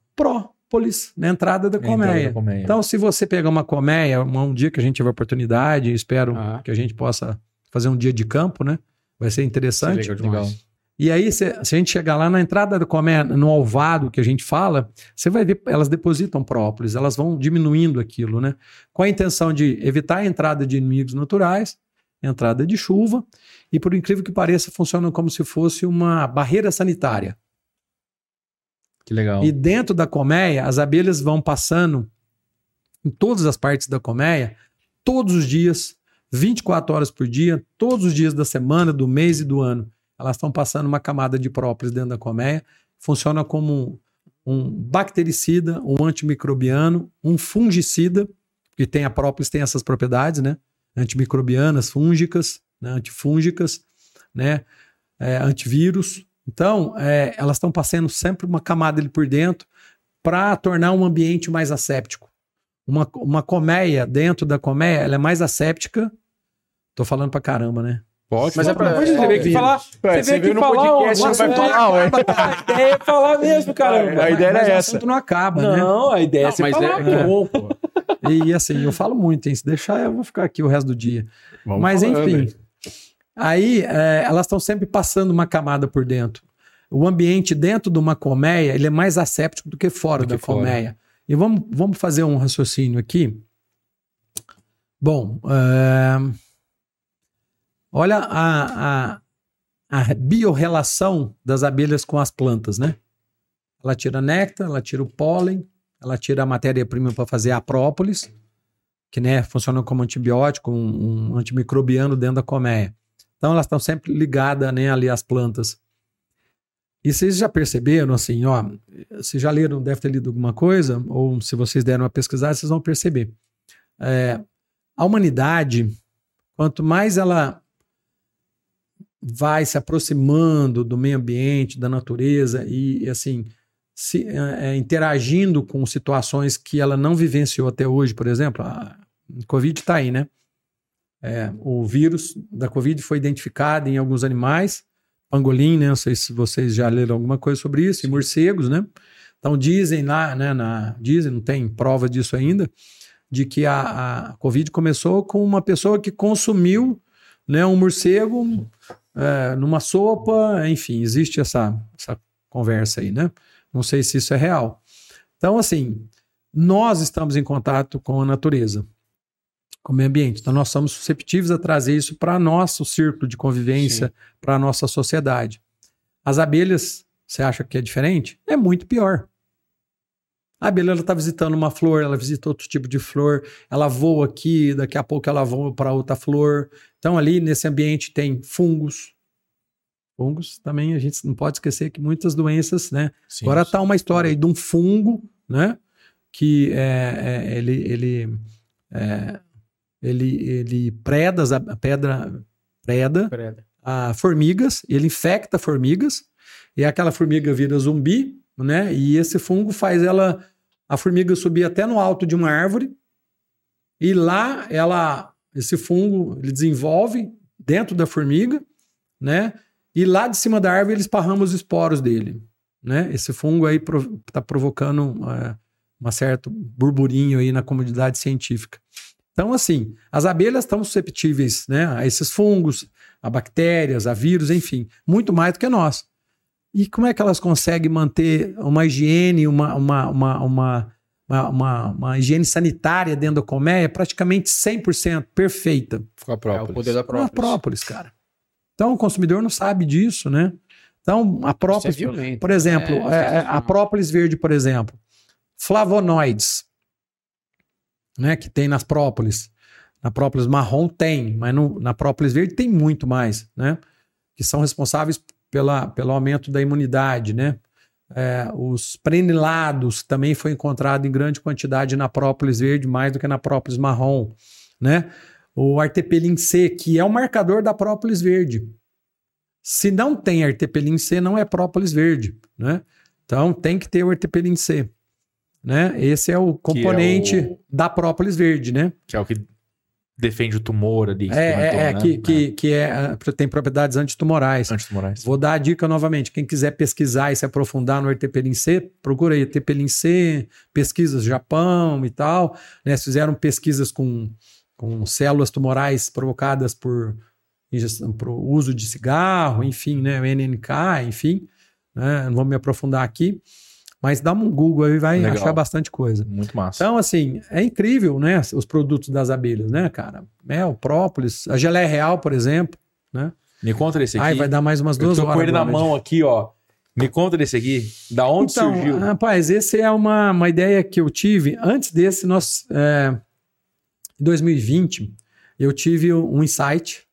própolis na entrada da colmeia. Então, se você pegar uma colmeia, um dia que a gente tiver oportunidade, espero Ah. que a gente possa fazer um dia de campo, né? Vai ser interessante. Legal demais. E aí, se, se a gente chegar lá na entrada da colmeia, no alvado que a gente fala, você vai ver, elas depositam própolis, elas vão diminuindo aquilo, né? Com a intenção de evitar a entrada de inimigos naturais, entrada de chuva, e por incrível que pareça, funciona como se fosse uma barreira sanitária. Que legal. E dentro da colmeia, as abelhas vão passando em todas as partes da colmeia, todos os dias, 24 horas por dia, todos os dias da semana, do mês e do ano. Elas estão passando uma camada de própolis dentro da colmeia. Funciona como um, um bactericida, um antimicrobiano, um fungicida, que tem a própolis tem essas propriedades, né? Antimicrobianas, fúngicas, né? antifúngicas, né? É, antivírus. Então, é, elas estão passando sempre uma camada ali por dentro para tornar um ambiente mais asséptico. Uma, uma colmeia dentro da colmeia, ela é mais asséptica. Tô falando pra caramba, né? Pode, Mas é pra- Pode, você é, aqui é, falar. Você aqui no falar, não vai falar, ué. A ideia é falar mesmo, caramba. A ideia Mas era o essa. assunto não acaba, né? Não, a ideia é Não, você mas falar. é, é bom, pô. E assim, eu falo muito, hein? Se deixar, eu vou ficar aqui o resto do dia. Vamos Mas falando, enfim, hein? Aí é, elas estão sempre passando uma camada por dentro. O ambiente dentro de uma colmeia, ele é mais asséptico do que fora Do que da fora. colmeia. E vamos, vamos fazer um raciocínio aqui. Bom, é, olha a, a, a biorrelação das abelhas com as plantas, né? Ela tira néctar, ela tira o pólen, ela tira a matéria-prima para fazer a própolis, que né, funciona como antibiótico, um, um antimicrobiano dentro da colmeia. Então elas estão sempre ligadas né, ali às plantas. E vocês já perceberam, assim, ó, vocês já leram, deve ter lido alguma coisa, ou se vocês deram uma pesquisada, vocês vão perceber. É, a humanidade, quanto mais ela vai se aproximando do meio ambiente, da natureza e, assim, se, é, é, interagindo com situações que ela não vivenciou até hoje, por exemplo, a Covid está aí, né? É, o vírus da Covid foi identificado em alguns animais, pangolim, né? Não sei se vocês já leram alguma coisa sobre isso, e morcegos, né? Então dizem lá, né? Na, dizem, não tem prova disso ainda, de que a, a Covid começou com uma pessoa que consumiu né, um morcego é, numa sopa, enfim, existe essa, essa conversa aí, né? Não sei se isso é real. Então, assim, nós estamos em contato com a natureza, com o meio ambiente. Então, nós somos susceptíveis a trazer isso para nosso círculo de convivência, para a nossa sociedade. As abelhas, você acha que é diferente? É muito pior. A abelha está visitando uma flor, ela visita outro tipo de flor, ela voa aqui, daqui a pouco ela voa para outra flor. Então, ali nesse ambiente tem fungos. Fungos também a gente não pode esquecer que muitas doenças, né? Sim, Agora sim. tá uma história aí de um fungo, né? Que é, é, ele, ele, é, ele, ele preda, ab- pedra, preda a formigas, ele infecta formigas, e aquela formiga vira zumbi, né? E esse fungo faz ela, a formiga subir até no alto de uma árvore, e lá ela, esse fungo, ele desenvolve dentro da formiga, né? E lá de cima da árvore ele esparrama os esporos dele, né? Esse fungo aí está provocando é, um certo burburinho aí na comunidade científica. Então, assim, as abelhas estão susceptíveis né, a esses fungos, a bactérias, a vírus, enfim, muito mais do que nós. E como é que elas conseguem manter uma higiene, uma, uma, uma, uma, uma, uma, uma higiene sanitária dentro da colmeia praticamente 100% perfeita? Com a É própria. o poder da A própolis. própolis, cara. Então o consumidor não sabe disso, né? Então a é própolis, violento. por exemplo, É, é, é, a própolis verde, por exemplo, flavonoides, né, que tem nas própolis. Na própolis marrom tem, mas no- na própolis verde tem muito mais, né? Que são responsáveis pela, pelo aumento da imunidade, né? É, os prenilados também foi encontrado em grande quantidade na própolis verde, mais do que na própolis marrom, né? O artepelin C, que é o marcador da própolis verde. Se não tem artepelin C, não é própolis verde, né? Então tem que ter o erteperin C. Né? Esse é o componente o- da própolis verde, né? Que é o que defende o tumor ali. que É, é, é, né? que, que, que é, ah, tem propriedades antitumorais. Antitumorais. Vou dar a dica novamente. Quem quiser pesquisar e se aprofundar no erteperin C, procura aí erteperin C, pesquisas Japão e tal. Né? Fizeram pesquisas com, com células tumorais provocadas por, ingestão, por uso de cigarro, enfim, né? o NNK, enfim. Né? Não vou me aprofundar aqui. Mas dá um Google aí vai Legal. achar bastante coisa. Muito massa. Então, assim, é incrível, né? Os produtos das abelhas, né, cara? Mel, própolis, a geleia real, por exemplo, né? Me conta esse aqui. Ai, vai dar mais umas Eu duas tô horas. com ele na mão aqui, ó. Me conta desse aqui. Da onde então, surgiu? rapaz, esse é uma, uma ideia que eu tive. Antes desse, nós, é, em 2020, eu tive um insight.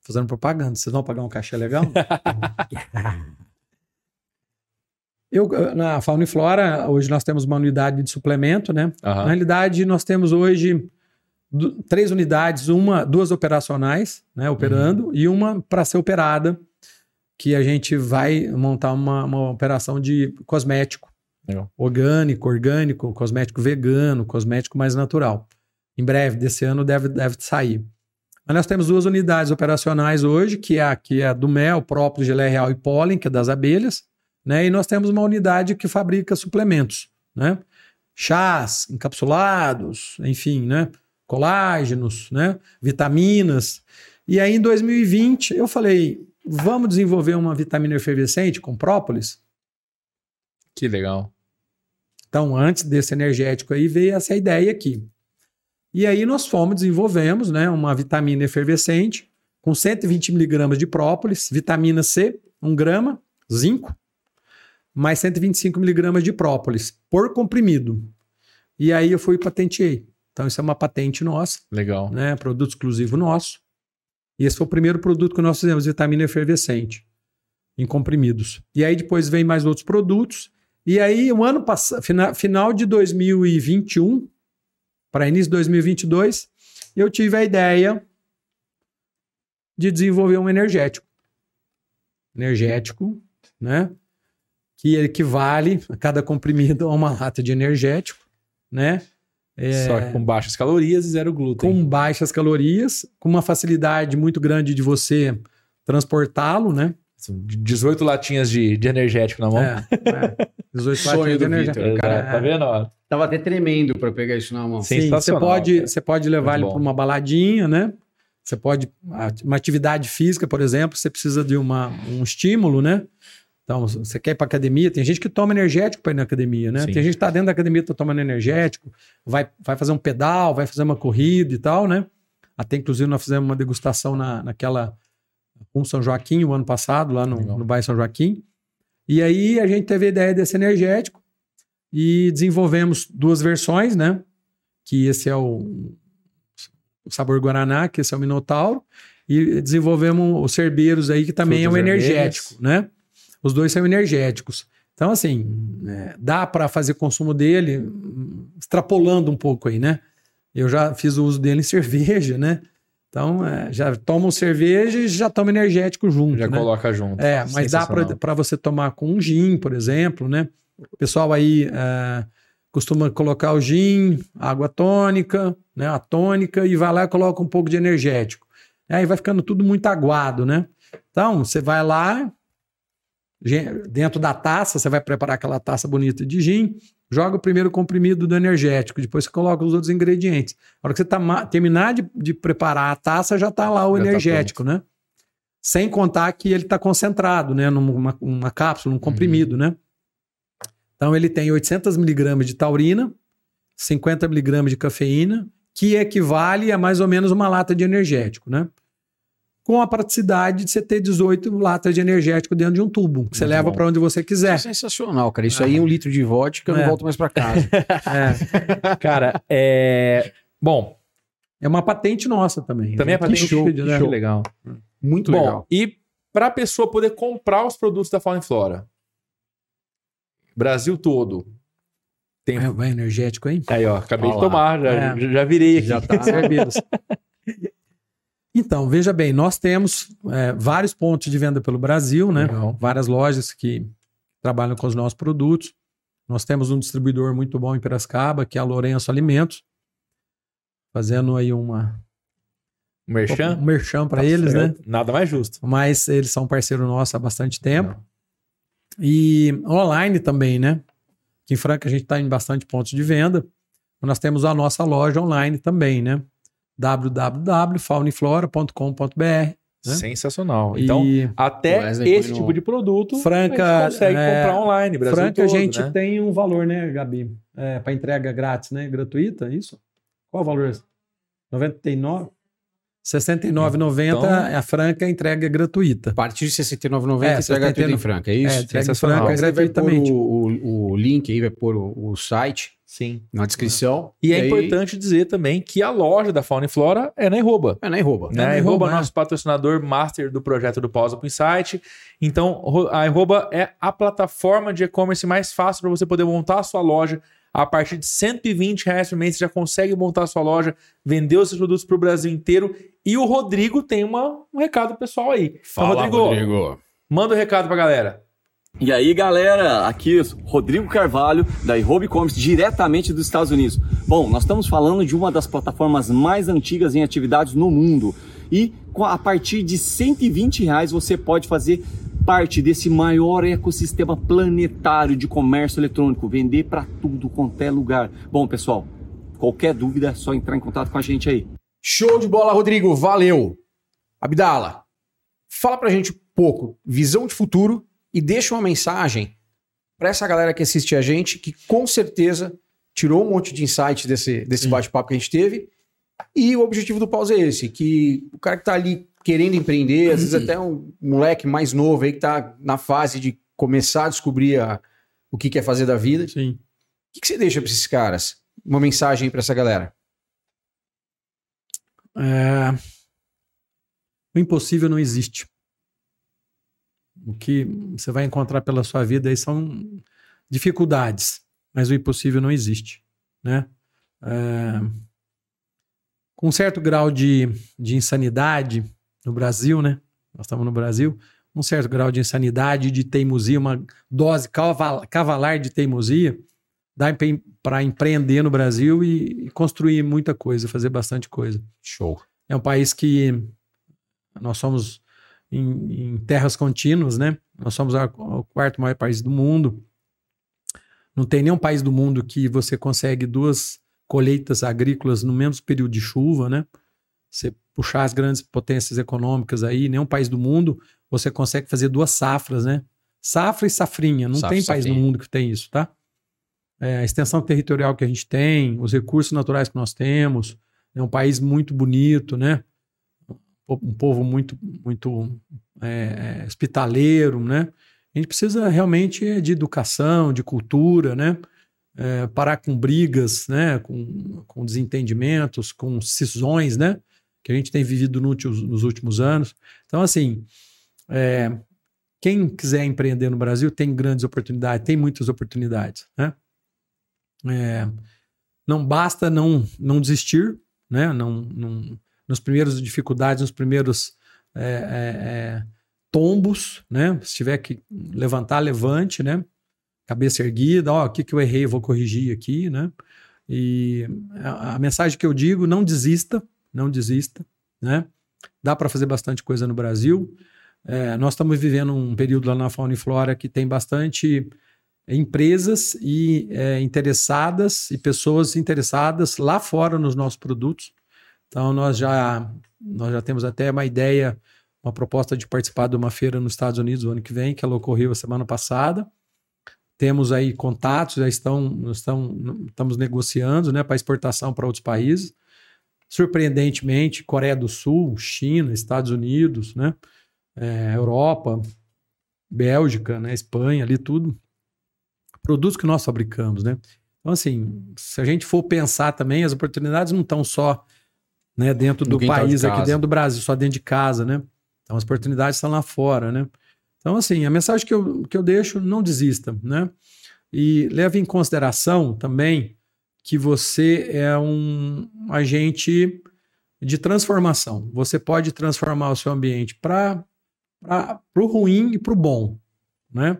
Fazendo propaganda. Vocês vão pagar um cachê legal? eu, na Fauna e Flora, hoje nós temos uma unidade de suplemento, né? Na Aham. realidade, nós temos hoje três unidades, uma, duas operacionais, né, operando, e uma para ser operada, que a gente vai montar uma, uma operação de cosmético. Legal. Orgânico, orgânico, cosmético vegano, cosmético mais natural. Em breve, desse ano, deve, deve sair. Mas nós temos duas unidades operacionais hoje, que é a, que é a do mel, próprio, geleia real e pólen, que é das abelhas, né? E nós temos uma unidade que fabrica suplementos, né? Chás, encapsulados, enfim, né? Colágenos, né? Vitaminas. E aí, em 2020, eu falei, vamos desenvolver uma vitamina efervescente com própolis? Que legal. Então, antes desse energético aí, veio essa ideia aqui. E aí nós fomos, desenvolvemos né, uma vitamina efervescente com 120 miligramas de própolis, vitamina C, 1 grama, zinco, mais 125 miligramas de própolis por comprimido. E aí eu fui e patenteei. Então, isso é uma patente nossa, Legal. né, produto exclusivo nosso. E esse foi o primeiro produto que nós fizemos, vitamina efervescente, em comprimidos. E aí depois vem mais outros produtos. E aí, o ano passado, final de 2021, para início de 2022, eu tive a ideia de desenvolver um energético. Energético, né? Que equivale a cada comprimido a uma lata de energético, né? É, Só que com baixas calorias e zero glúten. com baixas calorias, com uma facilidade muito grande de você transportá-lo, né? São 18 latinhas de, de energético na mão. É, é. 18 Sonho latinhas de energia. Vitor, cara. Tá vendo? ó? Tava até tremendo pra pegar isso na mão. Sim. Você pode, cara. você pode levar Muito ele para uma baladinha, né? Você pode. Uma atividade física, por exemplo, você precisa de uma, um estímulo, né? Então, você quer ir para academia, tem gente que toma energético para ir na academia, né? Sim. Tem gente que está dentro da academia, tá tomando energético, vai, vai fazer um pedal, vai fazer uma corrida e tal, né? Até inclusive nós fizemos uma degustação na, naquela com São Joaquim o ano passado, lá no, Legal. no bairro São Joaquim. E aí a gente teve a ideia desse energético e desenvolvemos duas versões, né? Que esse é o, o sabor Guaraná, que esse é o Minotauro, e desenvolvemos os cerbeiros aí, que também Frutas é um vermelhas. energético, né? Os dois são energéticos. Então, assim, é, dá para fazer consumo dele extrapolando um pouco aí, né? Eu já fiz o uso dele em cerveja, né? Então, é, já tomo cerveja e já tomo energético junto. Já né? coloca junto. É, mas dá para você tomar com um gin, por exemplo, né? O pessoal aí é, costuma colocar o gin, água tônica, né? A tônica e vai lá e coloca um pouco de energético. Aí vai ficando tudo muito aguado, né? Então, você vai lá, dentro da taça, você vai preparar aquela taça bonita de gin, joga o primeiro comprimido do energético, depois você coloca os outros ingredientes. A hora que você tá, terminar de, de preparar a taça, já está lá o Já tá energético, né? Sem contar que ele está concentrado, né? Numa uma cápsula, um comprimido, né? Então ele tem 800 miligramas de taurina, 50 miligramas de cafeína, que equivale a mais ou menos uma lata de energético, né? Com a praticidade de você ter 18 latas de energético dentro de um tubo, que você Muito leva para onde você É quiser. sensacional, cara. Isso aí é um litro de vodka, eu não É. volto mais pra casa. É, Cara, é. Bom, é uma patente nossa também. também é Que patente show, que né? show. legal. Muito Bom, legal. e para a pessoa poder comprar os produtos da Fauna e Flora, Brasil todo. Tem... É, vai energético, hein? Aí, ó, acabei Olha de tomar, já, É. já virei aqui. Já tá. Então, veja bem, nós temos é, vários pontos de venda pelo Brasil, né? Legal. Várias lojas que trabalham com os nossos produtos. Nós temos um distribuidor muito bom em Piracicaba, que é a Lourenço Alimentos, fazendo aí uma Merchan? um merchan para Tá eles, né? certo. Nada mais justo. Mas eles são parceiro nosso há bastante tempo. E online também, né? Aqui em Franca a gente está em bastante pontos de venda. Nós temos a nossa loja online também, né? www.fauniflora.com.br né? Sensacional. Então, e até esse tipo de produto Franca, a gente consegue é, comprar online. Brasil Franca a todo, gente né? tem um valor, né, Gabi? É, para entrega grátis, né? Gratuita, é isso? Qual o valor? 99? 69,90 Então- é a Franca entrega gratuita. A partir de R$ 69,90 É, entrega tudo em 79. Franca, é É, isso? entrega em. Franca gratuitamente. o, o, o link aí, vai pôr o, o site Sim. na descrição. E é aí- importante dizer também que a loja da Fauna e Flora é na Arroba. É, nem rouba. Né? na A Arroba, Arroba é nosso patrocinador master do projeto do Pausa pro Insight. Então, a Arroba é a plataforma de e-commerce mais fácil para você poder montar a sua loja. A partir de 120 reais por mês, você já consegue montar a sua loja, vender os seus produtos para o Brasil inteiro. E o Rodrigo tem uma- um recado pessoal aí. Então, Rodrigo, manda o um recado pra galera. E aí, galera, aqui Rodrigo Carvalho, da iRobe Commerce, diretamente dos Estados Unidos. Bom, nós estamos falando de uma das plataformas mais antigas em atividades no mundo. E a partir de 120 reais você pode fazer parte desse maior ecossistema planetário de comércio eletrônico, vender para tudo quanto é lugar. Bom, pessoal, qualquer dúvida é só entrar em contato com a gente aí. Show de bola, Rodrigo. Valeu. Abdala, fala pra gente um pouco, visão de futuro e deixa uma mensagem pra essa galera que assiste a gente, que com certeza tirou um monte de insights desse, desse bate-papo que a gente teve. E o objetivo do Pause é esse, que o cara que tá ali querendo empreender, às vezes até um moleque mais novo aí que tá na fase de começar a descobrir a- o que quer fazer da vida. O Sim. que, que você deixa pra esses caras? Uma mensagem aí pra essa galera. É, O impossível não existe. O que você vai encontrar pela sua vida aí são dificuldades, mas o impossível não existe, né? É, Com um certo grau de, de insanidade no Brasil, né? Nós estamos no Brasil, um certo grau de insanidade, de teimosia, uma dose caval- cavalar de teimosia, dá para empreender no Brasil e, e construir muita coisa, fazer bastante coisa. Show. É um país que nós somos em, em terras contínuas, né? Nós somos o quarto maior país do mundo. Não tem nenhum país do mundo que você consegue duas colheitas agrícolas no mesmo período de chuva, né? Você puxar as grandes potências econômicas aí, nenhum país do mundo você consegue fazer duas safras, né? Safra e safrinha. Não Safra tem país no safrinha. mundo que tem isso, tá? É, a extensão territorial que a gente tem, os recursos naturais que nós temos, é um país muito bonito, né? Um povo muito, muito é, hospitaleiro, né? A gente precisa realmente de educação, de cultura, né? É, parar com brigas, né? Com, com desentendimentos, com cisões, né? Que a gente tem vivido no nos últimos anos. Então, assim, é, quem quiser empreender no Brasil tem grandes oportunidades, tem muitas oportunidades, né? É, não basta não, não desistir, né? Não, não, nos primeiros dificuldades, nos primeiros é, é, é, tombos, né? Se tiver que levantar, levante, né? Cabeça erguida, ó, o que, que eu errei, eu vou corrigir aqui, né? E a, a mensagem que eu digo, não desista, não desista, né? Dá para fazer bastante coisa no Brasil. É, nós estamos vivendo um período lá na Fauna e Flora que tem bastante empresas e é, interessadas e pessoas interessadas lá fora nos nossos produtos. Então nós já nós já temos até uma ideia, uma proposta de participar de uma feira nos Estados Unidos o ano que vem, que ela ocorreu a semana passada. Temos aí contatos, já estão, estão estamos negociando, né, para exportação para outros países. Surpreendentemente, Coreia do Sul, China, Estados Unidos, né, é, Europa, Bélgica, né, Espanha, ali tudo produtos que nós fabricamos, né? Então, assim, se a gente for pensar também, as oportunidades não estão só né, dentro do de país, aqui casa. dentro do Brasil, só dentro de casa, né? Então, as oportunidades estão lá fora, né? Então, assim, a mensagem que eu, que eu deixo, não desista, né? E leve em consideração também que você é um agente de transformação. Você pode transformar o seu ambiente para o ruim e para o bom, né?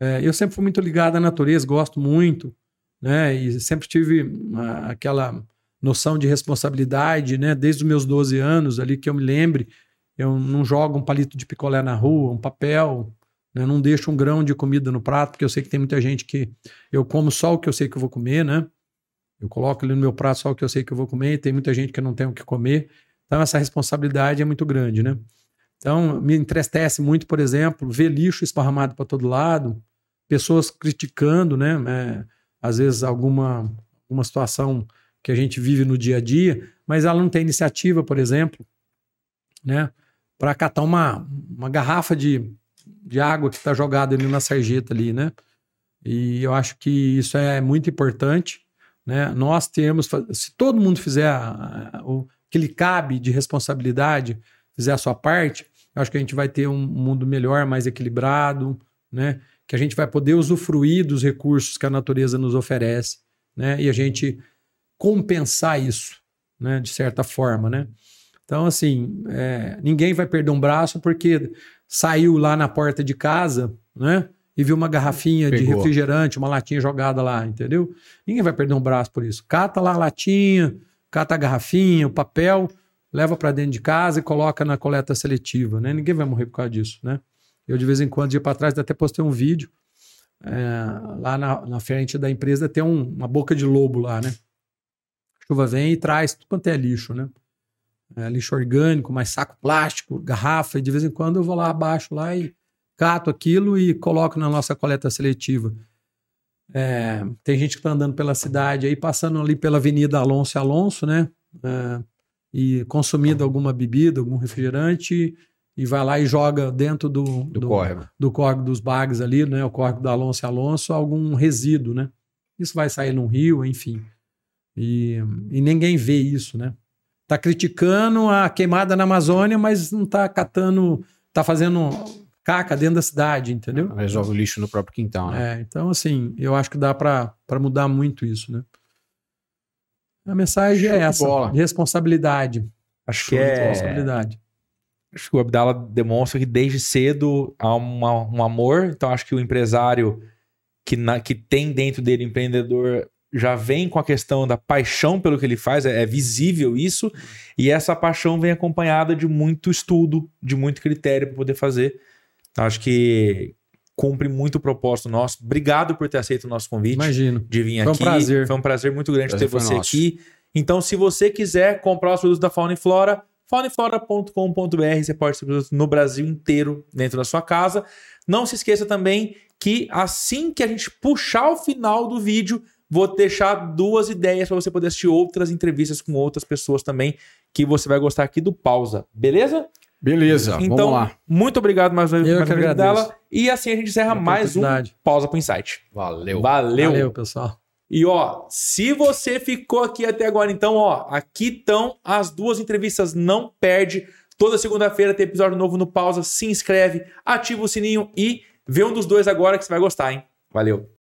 É, eu sempre fui muito ligado à natureza, gosto muito, né? E sempre tive aquela noção de responsabilidade, né? Desde os meus 12 anos ali que eu me lembre, eu não jogo um palito de picolé na rua, um papel, né? não deixo um grão de comida no prato, porque eu sei que tem muita gente que eu como só o que eu sei que eu vou comer, né? Eu coloco ali no meu prato só o que eu sei que eu vou comer, tem muita gente que não tem o que comer. Então essa responsabilidade é muito grande, né? Então me entristece muito, por exemplo, ver lixo esparramado para todo lado, pessoas criticando, né? É, às vezes alguma, alguma situação que a gente vive no dia a dia, mas ela não tem iniciativa, por exemplo, né? Para catar uma, uma garrafa de, de água que está jogada ali na sarjeta ali, né? E eu acho que isso é muito importante, né? Nós temos, se todo mundo fizer a, a, o que lhe cabe de responsabilidade, fizer a sua parte, eu acho que a gente vai ter um mundo melhor, mais equilibrado, né? Que a gente vai poder usufruir dos recursos que a natureza nos oferece, né? E a gente compensar isso, né? De certa forma, né? Então, assim, é, ninguém vai perder um braço porque saiu lá na porta de casa, né? E viu uma garrafinha Pegou. de refrigerante, uma latinha jogada lá, entendeu? Ninguém vai perder um braço por isso. Cata lá a latinha, cata a garrafinha, o papel, leva para dentro de casa e coloca na coleta seletiva, né? Ninguém vai morrer por causa disso, né? Eu, de vez em quando, dia para trás, até postei um vídeo. É, lá na, na, frente da empresa tem um, uma boca de lobo lá, né? A chuva vem e traz tudo quanto é lixo, né? É, lixo orgânico, mais saco plástico, garrafa, e de vez em quando eu vou lá abaixo lá e cato aquilo e coloco na nossa coleta seletiva. É, tem gente que está andando pela cidade aí, passando ali pela Avenida Alonso e Alonso, né? É, e consumindo alguma bebida, algum refrigerante, e vai lá e joga dentro do, do, do córrego. do córrego dos bags ali, né? O córrego da Alonso e Alonso, algum resíduo, né? Isso vai sair num rio, enfim. E, e ninguém vê isso, né? Tá criticando a queimada na Amazônia, mas não tá catando, tá fazendo caca dentro da cidade, entendeu? Resolve o lixo no próprio quintal, né? É, então, assim, eu acho que dá para mudar muito isso, né? A mensagem Show é essa: bola. de responsabilidade. Acho que é. Responsabilidade. Acho que o Abdala demonstra que desde cedo há uma, um amor. Então, acho que o empresário que, na, que tem dentro dele, empreendedor, já vem com a questão da paixão pelo que ele faz, é, é visível isso, e essa paixão vem acompanhada de muito estudo, de muito critério para poder fazer. Acho que cumpre muito o propósito nosso. Obrigado por ter aceito o nosso convite. Imagino. De vir Foi aqui. Um prazer. Foi um prazer muito grande prazer ter você nosso. aqui. Então, se você quiser comprar os produtos da Fauna e Flora, faunaflora.com.br, você pode ter produtos no Brasil inteiro dentro da sua casa. Não se esqueça também que assim que a gente puxar o final do vídeo, vou deixar duas ideias para você poder assistir outras entrevistas com outras pessoas também que você vai gostar aqui do Pausa, beleza? Beleza, então, vamos lá. Muito obrigado mais uma vez dela. E assim a gente encerra mais um Pausa com Insight. Valeu. Valeu. Valeu, pessoal. E ó, se você ficou aqui até agora, então, ó, aqui estão as duas entrevistas. Não perde. Toda segunda-feira tem episódio novo no Pausa. Se inscreve, ativa o sininho e vê um dos dois agora que você vai gostar, hein? Valeu.